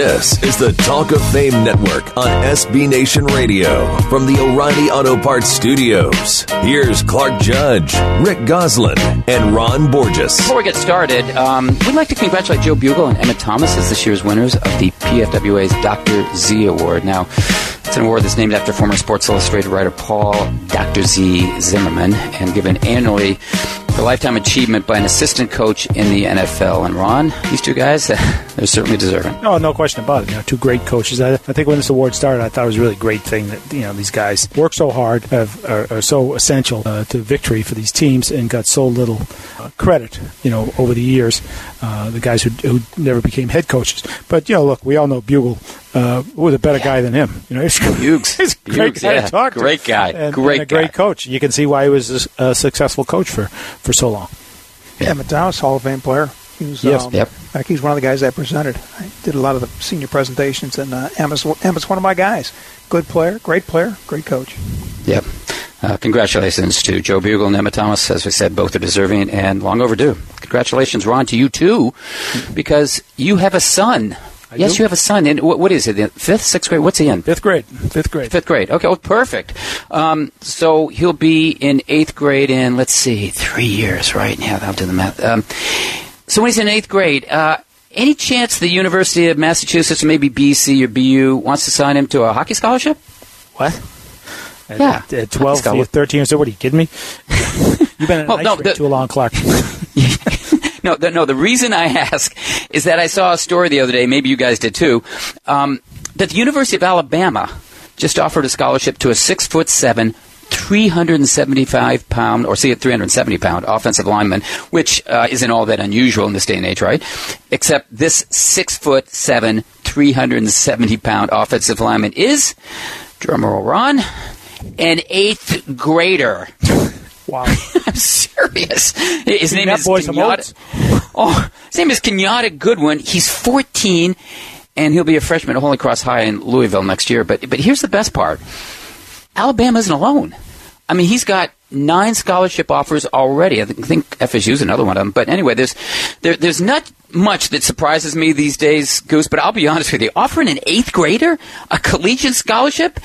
This is the Talk of Fame Network on SB Nation Radio from the O'Reilly Auto Parts Studios. Here's Clark Judge, Rick Gosselin, and Ron Borges. Before we get started, um, we'd like to congratulate Joe Bugel and Emmitt Thomas as this year's winners of the PFWA's Dr. Z Award. Now, it's an award that's named after former Sports Illustrated writer Paul Dr. Z Zimmerman and given annually lifetime achievement by an assistant coach in the NFL. And Ron, these two guys, <laughs> they're certainly deserving. Oh, no question about it. You know, two great coaches. I, I, think when this award started, I thought it was a really great thing that you know these guys work so hard, have, are, are so essential uh, to victory for these teams, and got so little uh, credit. You know, over the years, uh, the guys who, who never became head coaches. But you know, look, we all know Bugel uh, was a better yeah. guy than him. You know, he's, Hughes. <laughs> he's a great Hughes, guy yeah. to talk to. Great guy. And, great and a great coach. You can see why he was a, a successful coach for, for so long. Yeah, Thomas, Hall of Fame player. He was, yes, um, yep. Like he's one of the guys I presented. I did a lot of the senior presentations, and uh, Emmitt's, Emmitt's one of my guys. Good player, great player, great coach. Yep. Uh, congratulations to Joe Bugel and Emmitt Thomas. As we said, both are deserving and long overdue. Congratulations, Ron, to you too, because you have a son. I yes, do. you have a son. In what, what is it? Fifth, sixth grade? What's he in? Fifth grade. Fifth grade. Fifth grade. Okay, well, perfect. Um, so he'll be in eighth grade in let's see, three years, right? Yeah, I'll do the math. Um, so when he's in eighth grade, uh, any chance the University of Massachusetts, maybe BC or BU, wants to sign him to a hockey scholarship? What? Yeah. At, at 12, 13 or so, what are you kidding me? <laughs> You've been in well, no, the, too long, Clark. No, the, no. The reason I <laughs> ask is that I saw a story the other day. Maybe you guys did too. Um, that the University of Alabama just offered a scholarship to a six foot seven 375 pound, or see it 370 pound offensive lineman, which uh, isn't all that unusual in this day and age, right? Except this six foot seven, 370 pound offensive lineman is, drumroll Ron, an eighth grader. <laughs> Wow. <laughs> I'm serious. His name is Kenyatta. Oh, his name is Kenyatta Goodwin. He's 14, and he'll be a freshman at Holy Cross High in Louisville next year. But but here's the best part: Alabama isn't alone. I mean, he's got nine scholarship offers already. I think FSU's another one of them. But anyway, there's there, there's not much that surprises me these days, Goose. But I'll be honest with you, offering an eighth grader a collegiate scholarship,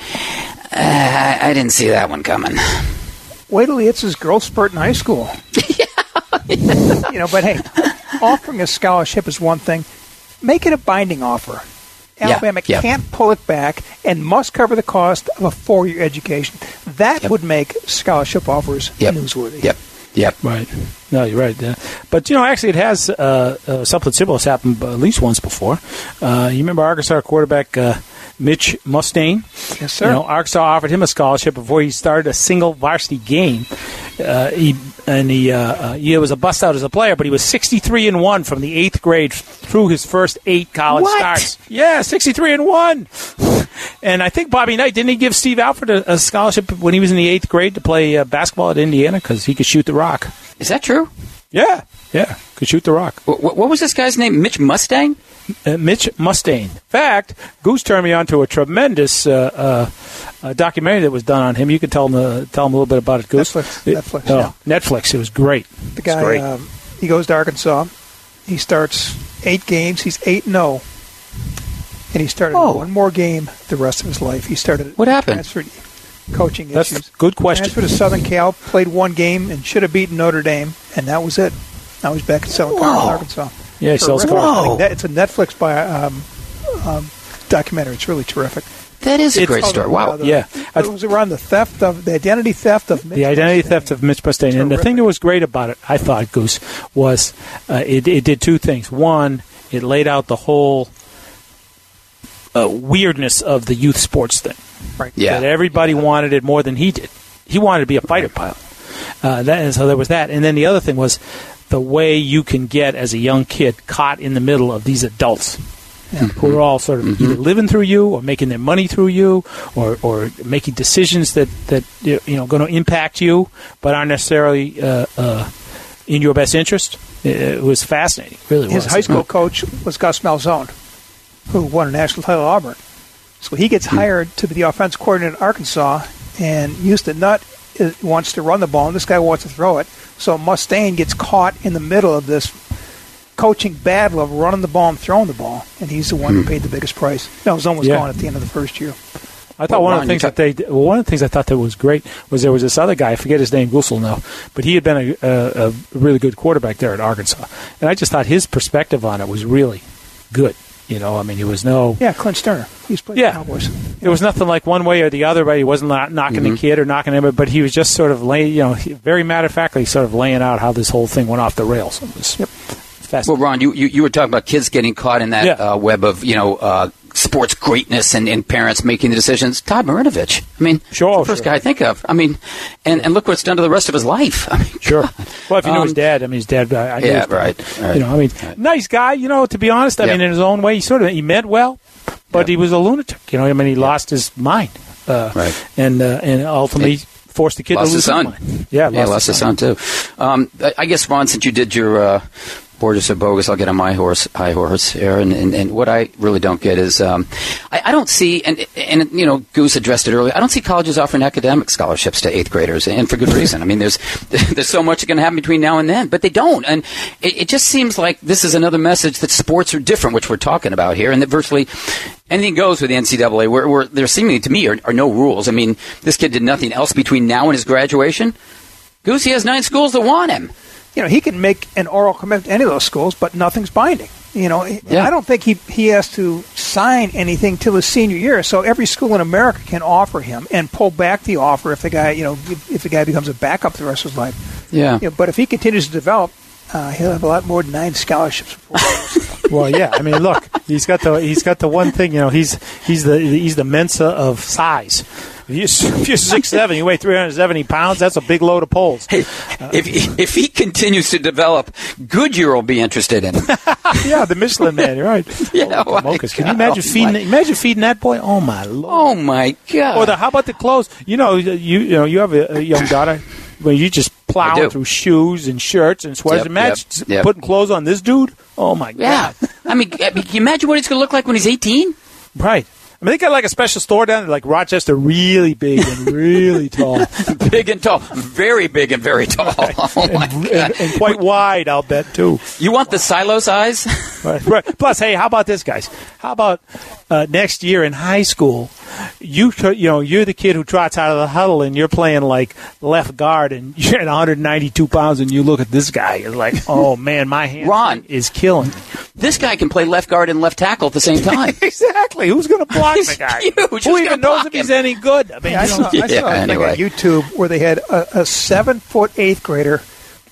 uh, I didn't see that one coming. Wait till he hits his growth spurt in high school. <laughs> yeah. <laughs> you know, but hey, offering a scholarship is one thing. Make it a binding offer. Alabama yeah, yeah. can't pull it back and must cover the cost of a four-year education. That Yep. would make scholarship offers Yep. newsworthy. Yep. Yep. Right. No, you're right. Yeah. But, you know, actually, it has uh, uh, something similar has happened at least once before. Uh, you remember Arkansas quarterback uh, Mitch Mustain? Yes, sir. You know, Arkansas offered him a scholarship before he started a single varsity game. Uh, he and he, uh, uh, he was a bust out as a player, but he was 63 and one from the eighth grade through his first eight college What? starts. Yeah, 63 and one. <sighs> And I think Bobby Knight didn't he give Steve Alford a, a scholarship when he was in the eighth grade to play uh, basketball at Indiana because he could shoot the rock. Is that true? Yeah, yeah, could shoot the rock. What, what was this guy's name? Mitch Mustang? Uh, Mitch Mustain. In fact, Goose turned me on to a tremendous uh, uh, documentary that was done on him. You can tell him uh, tell him a little bit about it, Goose. Netflix, It- Netflix, oh, yeah. Netflix. It was great. The It's great. guy, um, he goes to Arkansas. He starts eight games. He's eight and zero, and he started Oh. one more game the rest of his life. He started. What happened? Transferred coaching That's issues. a good question. Transferred to Southern Cal, played one game, and should have beaten Notre Dame, and that was it. Now he's back in Southern Cal, Arkansas. Yeah, he sells Terrific. cars. I think that- It's a Netflix by um, um, documentary. It's really terrific. That is a It's great story. Wow. the- Yeah. I- it was around the theft of the identity theft of Mitch the identity Mustain. theft of Mitch Mustain. And the thing that was great about it, I thought, Goose, was uh, it, it did two things. One, it laid out the whole uh, weirdness of the youth sports thing. Right. Yeah. That everybody wanted it more than he did. He wanted to be a fighter pilot. Uh, that, and so there was that. And then the other thing was the way you can get, as a young kid, caught in the middle of these adults who are all sort of either living through you or making their money through you or, or making decisions that, that you know going to impact you but aren't necessarily uh, uh, in your best interest. It, was fascinating. Really His was. high school coach was Gus Malzahn, who won a national title at Auburn. So he gets hired to be the offense coordinator at Arkansas, and Houston Nutt wants to run the ball, and this guy wants to throw it. So Mustain gets caught in the middle of this coaching battle of running the ball and throwing the ball, and he's the one who hmm. paid the biggest price. Malzahn was Yeah. gone at the end of the first year. I thought Well, one Ron, of the things you that they well, one of the things I thought that was great was there was this other guy I forget his name Gusel now, but he had been a, a, a really good quarterback there at Arkansas, and I just thought his perspective on it was really good. You know, I mean, it was no Yeah, Clint Stoerner. He's played Yeah. the Cowboys. It was nothing like one way or the other. But he wasn't not knocking Mm-hmm. the kid or knocking him, but he was just sort of laying, you know, very matter of factly, sort of laying out how this whole thing went off the rails. It was Yep. Well. Ron, you, you, you were talking about kids getting caught in that Yeah. uh, web of, you know, uh, sports greatness and, and parents making the decisions. Todd Marinovich. I mean, Sure, the first sure. guy I think of. I mean, and, and look what's done to the rest of his life. I mean, Sure. Well, if you knew his Um, dad, I mean, his dad. I, I yeah, his dad. right, right. You know, I mean, nice guy. You know, to be honest, I Yeah. mean, in his own way, he sort of he meant well, but Yeah. he was a lunatic. You know, I mean, he lost his mind, uh, Right. And uh, and ultimately forced the kid lost to lose his son. mind. Yeah, yeah, lost his son too. Um, I, I guess Ron, since you did your uh, Borges or bogus, I'll get on my horse, high horse here. And, and, and what I really don't get is, um, I, I don't see, and and you know, Goose addressed it earlier. I don't see colleges offering academic scholarships to eighth graders, and for good reason. I mean, there's <laughs> there's so much going to happen between now and then, but they don't, and it, it just seems like this is another message that sports are different, which we're talking about here, and that virtually anything goes with the NCAA. Where, where there seemingly to me are, are no rules. I mean, this kid did nothing else between now and his graduation. Goose, he has nine schools that want him. You know, he can make an oral commitment to any of those schools, but nothing's binding. You know, Yeah. I don't think he he has to sign anything till his senior year. So every school in America can offer him and pull back the offer if the guy, you know, if, if the guy becomes a backup the rest of his life. Yeah. You know, but if he continues to develop, uh, he'll have a lot more than nine scholarships. <laughs> Well, yeah. I mean, look, he's got the he's got the one thing. You know, he's he's the he's the Mensa of size. If you're, <laughs> if you're six seven, you weigh three hundred seventy pounds. That's a big load of poles. Hey, if he, if he continues to develop, Goodyear will be interested in him. <laughs> <laughs> yeah, the Michelin man. You're right. Yeah, Oh. Can you imagine Oh, feeding? my- Imagine feeding that boy. Oh my lord. Oh my god! Or the how about the clothes? You know, you you know, you have a, a young daughter. When you just I plowing through shoes and shirts and sweaters, Yep, imagine yep, yep. putting clothes on this dude. Oh my yeah. god! I mean, I mean, can you imagine what he's going to look like when he's eighteen? Right. I mean, they got like a special store down there, like Rochester, really big and really <laughs> tall, big and tall, very big and very tall. <laughs> Oh my and, god! and, and quite wide, I'll bet too. You want the silo size? <laughs> Right, right. Plus, hey, how about this, guys? How about uh, next year in high school? You tr- you know you're the kid who trots out of the huddle and you're playing like left guard and you're at 192 pounds and you look at this guy you're like oh man my hand Ron. is killing. This guy can play left guard and left tackle at the same time. exactly who's going to block He's the guy huge. Who even knows block if he's any good I mean I saw, know, I saw Yeah, a thing anyway. on YouTube where they had a, a seven foot eighth grader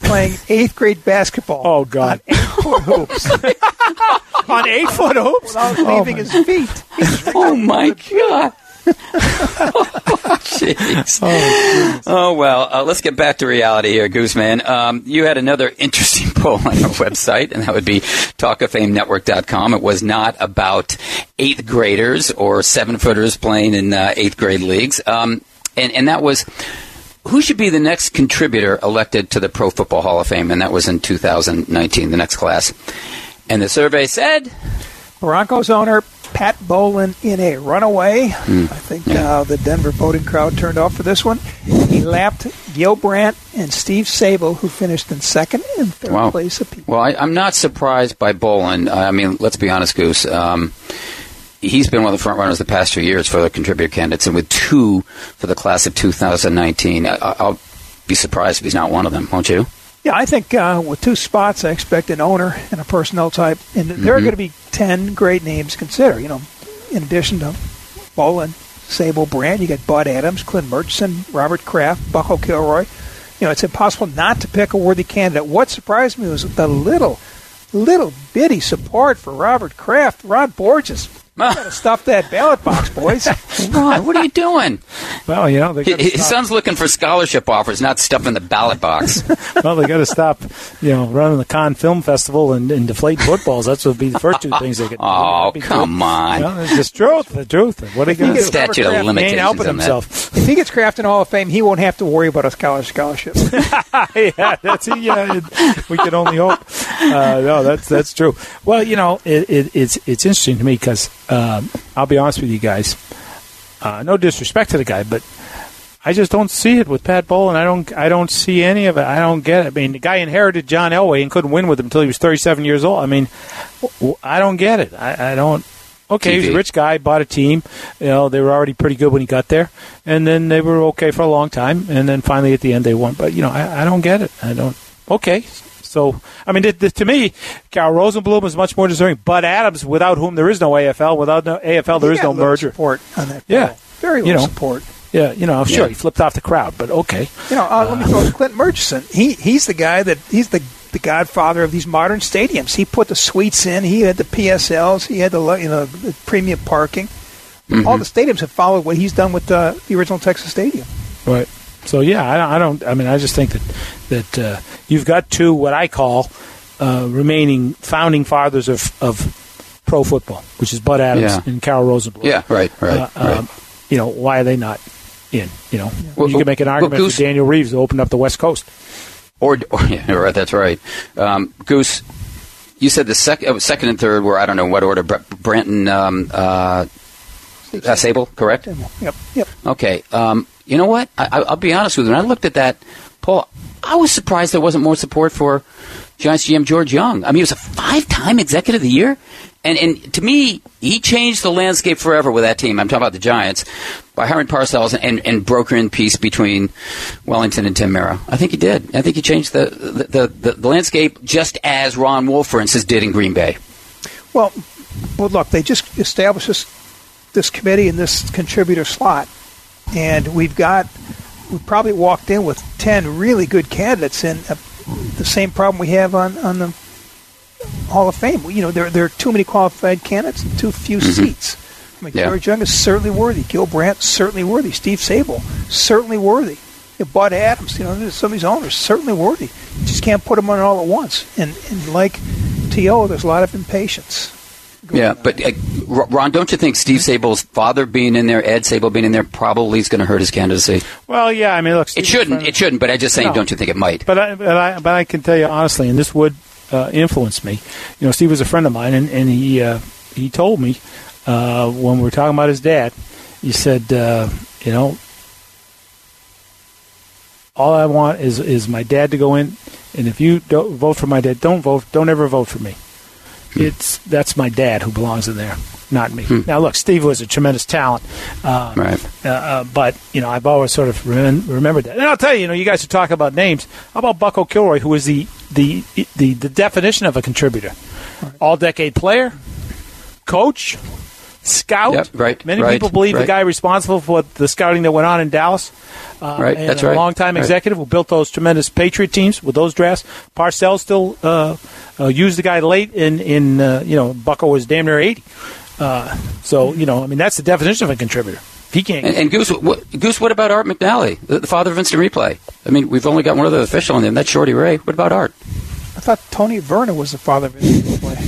playing eighth grade basketball. Oh, God. on eight foot <laughs> hoops on eight foot hoops without Oh, leaving my- his feet. <laughs> Oh my god! Jeez. Oh, well, uh, let's get back to reality here, Gooseman. Um, you had another <laughs> interesting poll on your website, and that would be talkoffamenetwork.com. It was not about eighth graders or seven footers playing in uh, eighth grade leagues, um, and and that was. Who should be the next contributor elected to the Pro Football Hall of Fame? And that was in 2019, the next class. And the survey said Broncos owner Pat Bowlen in a runaway. Hmm. I think uh, the Denver voting crowd turned off for this one. He lapped Gil Brandt and Steve Sabol, who finished in second and third Wow. place apiece. Well, I, I'm not surprised by Bowlen. I mean, let's be honest, Goose. Um, he's been one of the front runners the past few years for the contributor candidates, and with two for the class of 2019, I'll be surprised if he's not one of them. Won't you? Yeah, I think uh, with two spots, I expect an owner and a personnel type, and there are Mhm. going to be ten great names consider. You know, in addition to Bowlen, Sabol, Brandt, you got Bud Adams, Clint Murchison, Robert Kraft, Bucko Kilroy. You know, it's impossible not to pick a worthy candidate. What surprised me was the little, little bitty support for Robert Kraft, Ron Borges. Got to stuff that ballot box, boys. <laughs> Ron, what are you doing? well you know they His, gotta his son's looking for scholarship offers, not stuff in the ballot box. <laughs> well they got to stop you know running the Cannes Film Festival and, and deflating footballs that's what would be the first two <laughs> things they could do. Oh, That'd be come good. on. Well, it's just truth the truth what are you going to get do Statute of Kraft, He limitations ain't helping on that. himself. if he gets Kraft in Hall of Fame, he won't have to worry about a college scholarship. yeah, that's yeah. it- we can only hope. Uh, no, that's that's true. Well, you know, it, it, it's it's interesting to me because um, I'll be honest with you guys. Uh, no disrespect to the guy, but I just don't see it with Pat Bowlen. I don't I don't see any of it. I don't get it. I mean, the guy inherited John Elway and couldn't win with him until he was 37 years old. I mean, I don't get it. I, I don't. Okay, he's a rich guy, bought a team. You know, they were already pretty good when he got there, and then they were okay for a long time, and then finally at the end they won. But you know, I, I don't get it. I don't. Okay, so I mean, th- th- to me, Carl Rosenbloom is much more deserving. Bud Adams, without whom there is no AFL, without no AFL, there He is no little merger. Support on that. Yeah. poll. very You little know. support. Yeah, you know, sure, Yeah. he flipped off the crowd, but okay. You know, uh, let me throw Clint Murchison. He he's the guy that he's the the godfather of these modern stadiums. He put the suites in. He had the PSLs. He had the you know the premium parking. All the stadiums have followed what he's done with uh, the original Texas Stadium. Right. So yeah, I don't, I don't. I mean, I just think that that uh, you've got two what I call uh, remaining founding fathers of of pro football, which is Bud Adams Yeah. and Carroll Rosenbloom. Yeah, right, right, Uh, right. um, you know, why are they not in? You know, Well, you can make an well, argument Goose- for Daniel Reeves to open up the West Coast. Or, or <laughs> yeah, right, that's right. Um, Goose, you said the sec- uh, second and third were I don't know what order. Br- Branton, um, uh, uh, Sabol, correct? Yep, yep. Okay. Um, you know what? I, I- I'll be honest with you. When I looked at that poll, I was surprised there wasn't more support for Giants GM George Young. I mean, he was a five-time Executive of the Year, and and to me, he changed the landscape forever with that team. I'm talking about the Giants by hiring Parcells and, and brokering peace between Wellington and Tim Mara. I think he did. I think he changed the the, the, the, landscape just as Ron Wolf, for instance, did in Green Bay. Well, well, look, they just established this this committee in this contributor slot, and we've got we probably walked in with ten really good candidates, and uh, the same problem we have on on the Hall of Fame. You know, there there are too many qualified candidates, and too few seats. I mean, Yeah. George Young is certainly worthy. Gil Brandt certainly worthy. Steve Sabol certainly worthy. You know, Bud Adams, you know, some of these owners certainly worthy. You just can't put them on all at once. And and like To, there's a lot of impatience. Yeah, but uh, Ron, don't you think Steve Sabol's father being in there, Ed Sabol being in there, probably is going to hurt his candidacy? Well, yeah, I mean, look, It shouldn't. It shouldn't. But I just saying, No. don't you think it might? But I, but I, but I can tell you honestly, and this would uh, influence me. You know, Steve was a friend of mine, and, and he uh, he told me uh, when we were talking about his dad. He said, uh, you know, all I want is is my dad to go in, and if you don't vote for my dad, don't vote. Don't ever vote for me. It's that's my dad who belongs in there, not me. Hmm. Now, look, Steve was a tremendous talent, uh, right? Uh, uh, but you know, I've always sort of remembered that. And I'll tell you, you know, you guys are talking about names. How about Bucko Kilroy, who is the the the, the definition of a contributor, all decade player, coach, scout. Yep, right. Many right, people believe right. the guy responsible for the scouting that went on in Dallas. Uh, right, and that's a right. Long-time right. executive who built those tremendous Patriot teams with those drafts. Parcells still uh, uh, used the guy late in in uh, you know Bucko was damn near eighty. Uh, so you know, I mean, that's the definition of a contributor. He can't. And, and Goose, what, Goose, what about Art McNally, the, the, father of instant replay? I mean, we've only got one other official in there. That's Shorty Ray. What about Art? I thought Tony Verna was the father of instant replay.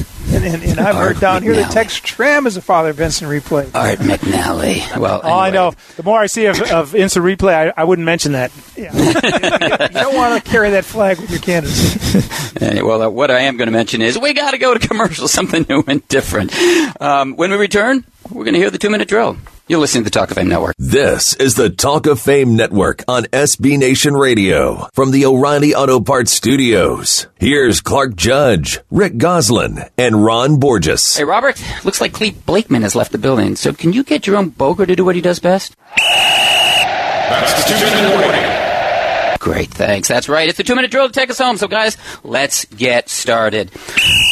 And, and, I've Art heard down McNally. here that Tex Schramm is a father of instant replay. Art McNally. Well, all I know, the more I see of, of instant replay, I, I, wouldn't mention that. Yeah. <laughs> you, don't want to carry that flag with your candidates. well, uh, what I am going to mention is we got to go to commercial, <laughs> something new and different. Um, when we return, we're going to hear the two minute drill. You're listening to the Talk of Fame Network. This is the Talk of Fame Network on SB Nation Radio from the O'Reilly Auto Parts Studios. Here's Clark Judge, Rick Gosselin, and Ron Borges. Hey, Robert, looks like Clete Blakeman has left the building. So can you get Jerome Boger to do what he does best? That's the two-minute warning. Great, thanks. That's right. It's the two-minute drill to take us home. So, guys, let's get started.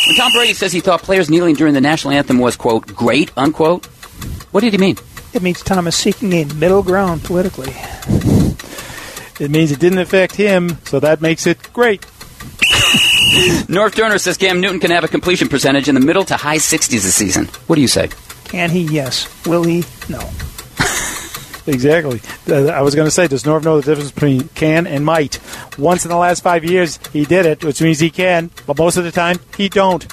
When Tom Brady says he thought players kneeling during the national anthem was, quote, great, unquote, what did he mean? It means Tom is seeking a middle ground politically. It means it didn't affect him, so that makes it great. Norv Turner says Cam Newton can have a completion percentage in the middle to high 60s this season. What do you say? Can he? Yes. Will he? No. exactly. Uh, I was going to say, does Norv know the difference between can and might? Once in the last five years, he did it, which means he can, but most of the time, he don't.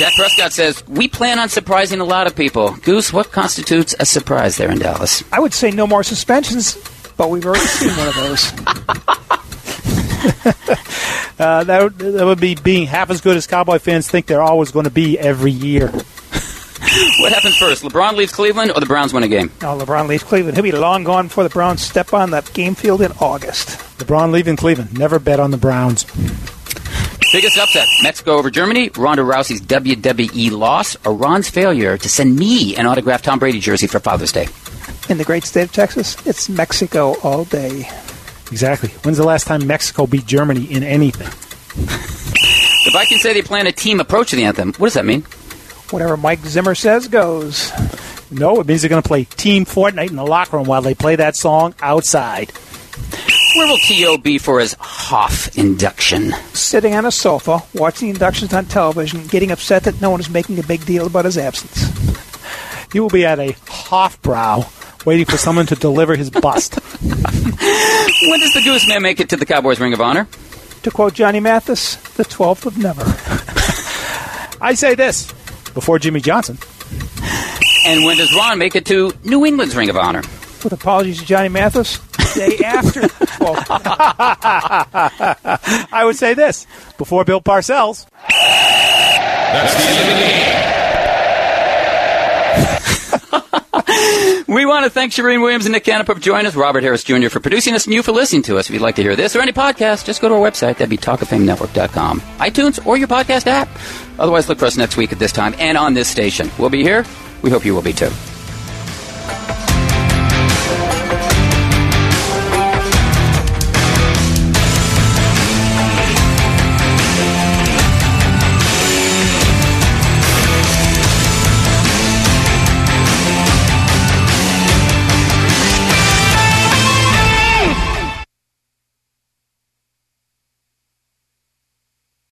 Dak Prescott says, We plan on surprising a lot of people. Goose, what constitutes a surprise there in Dallas? I would say no more suspensions, but we've already <laughs> seen one of those. <laughs> uh, that, that would be being half as good as Cowboy fans think they're always going to be every year. <laughs> what happens first? LeBron leaves Cleveland or the Browns win a game? No, LeBron leaves Cleveland. He'll be long gone before the Browns step on that game field in August. LeBron leaving Cleveland. Never bet on the Browns. Biggest upset Mexico over Germany, Ronda Rousey's WWE loss, Iran's failure to send me an autographed Tom Brady jersey for Father's Day. In the great state of Texas, it's Mexico all day. Exactly. When's the last time Mexico beat Germany in anything? <laughs> the Vikings say they plan a team approach to the anthem. What does that mean? Whatever Mike Zimmer says goes. No, it means they're going to play Team Fortnite in the locker room while they play that song outside. Where will T.O. be for his Hoff induction? Sitting on a sofa, watching the inductions on television, getting upset that no one is making a big deal about his absence. He will be at a Hofbrau, waiting for someone to deliver his bust. <laughs> when does the Gooseman make it to the Cowboys Ring of Honor? To quote Johnny Mathis, the 12th of never. <laughs> I say this before Jimmy Johnson. And when does Ron make it to New England's Ring of Honor? With apologies to Johnny Mathis, day after. <laughs> I would say this before Bill Parcells. That's the end of the game. <laughs> we want to thank Charean Williams and Nick Canepa for joining us, Robert Harris Jr. for producing us, and you for listening to us. If you'd like to hear this or any podcast, just go to our website, that'd be talkoffamenetwork.com, iTunes, or your podcast app. Otherwise, look for us next week at this time and on this station. We'll be here. We hope you will be too.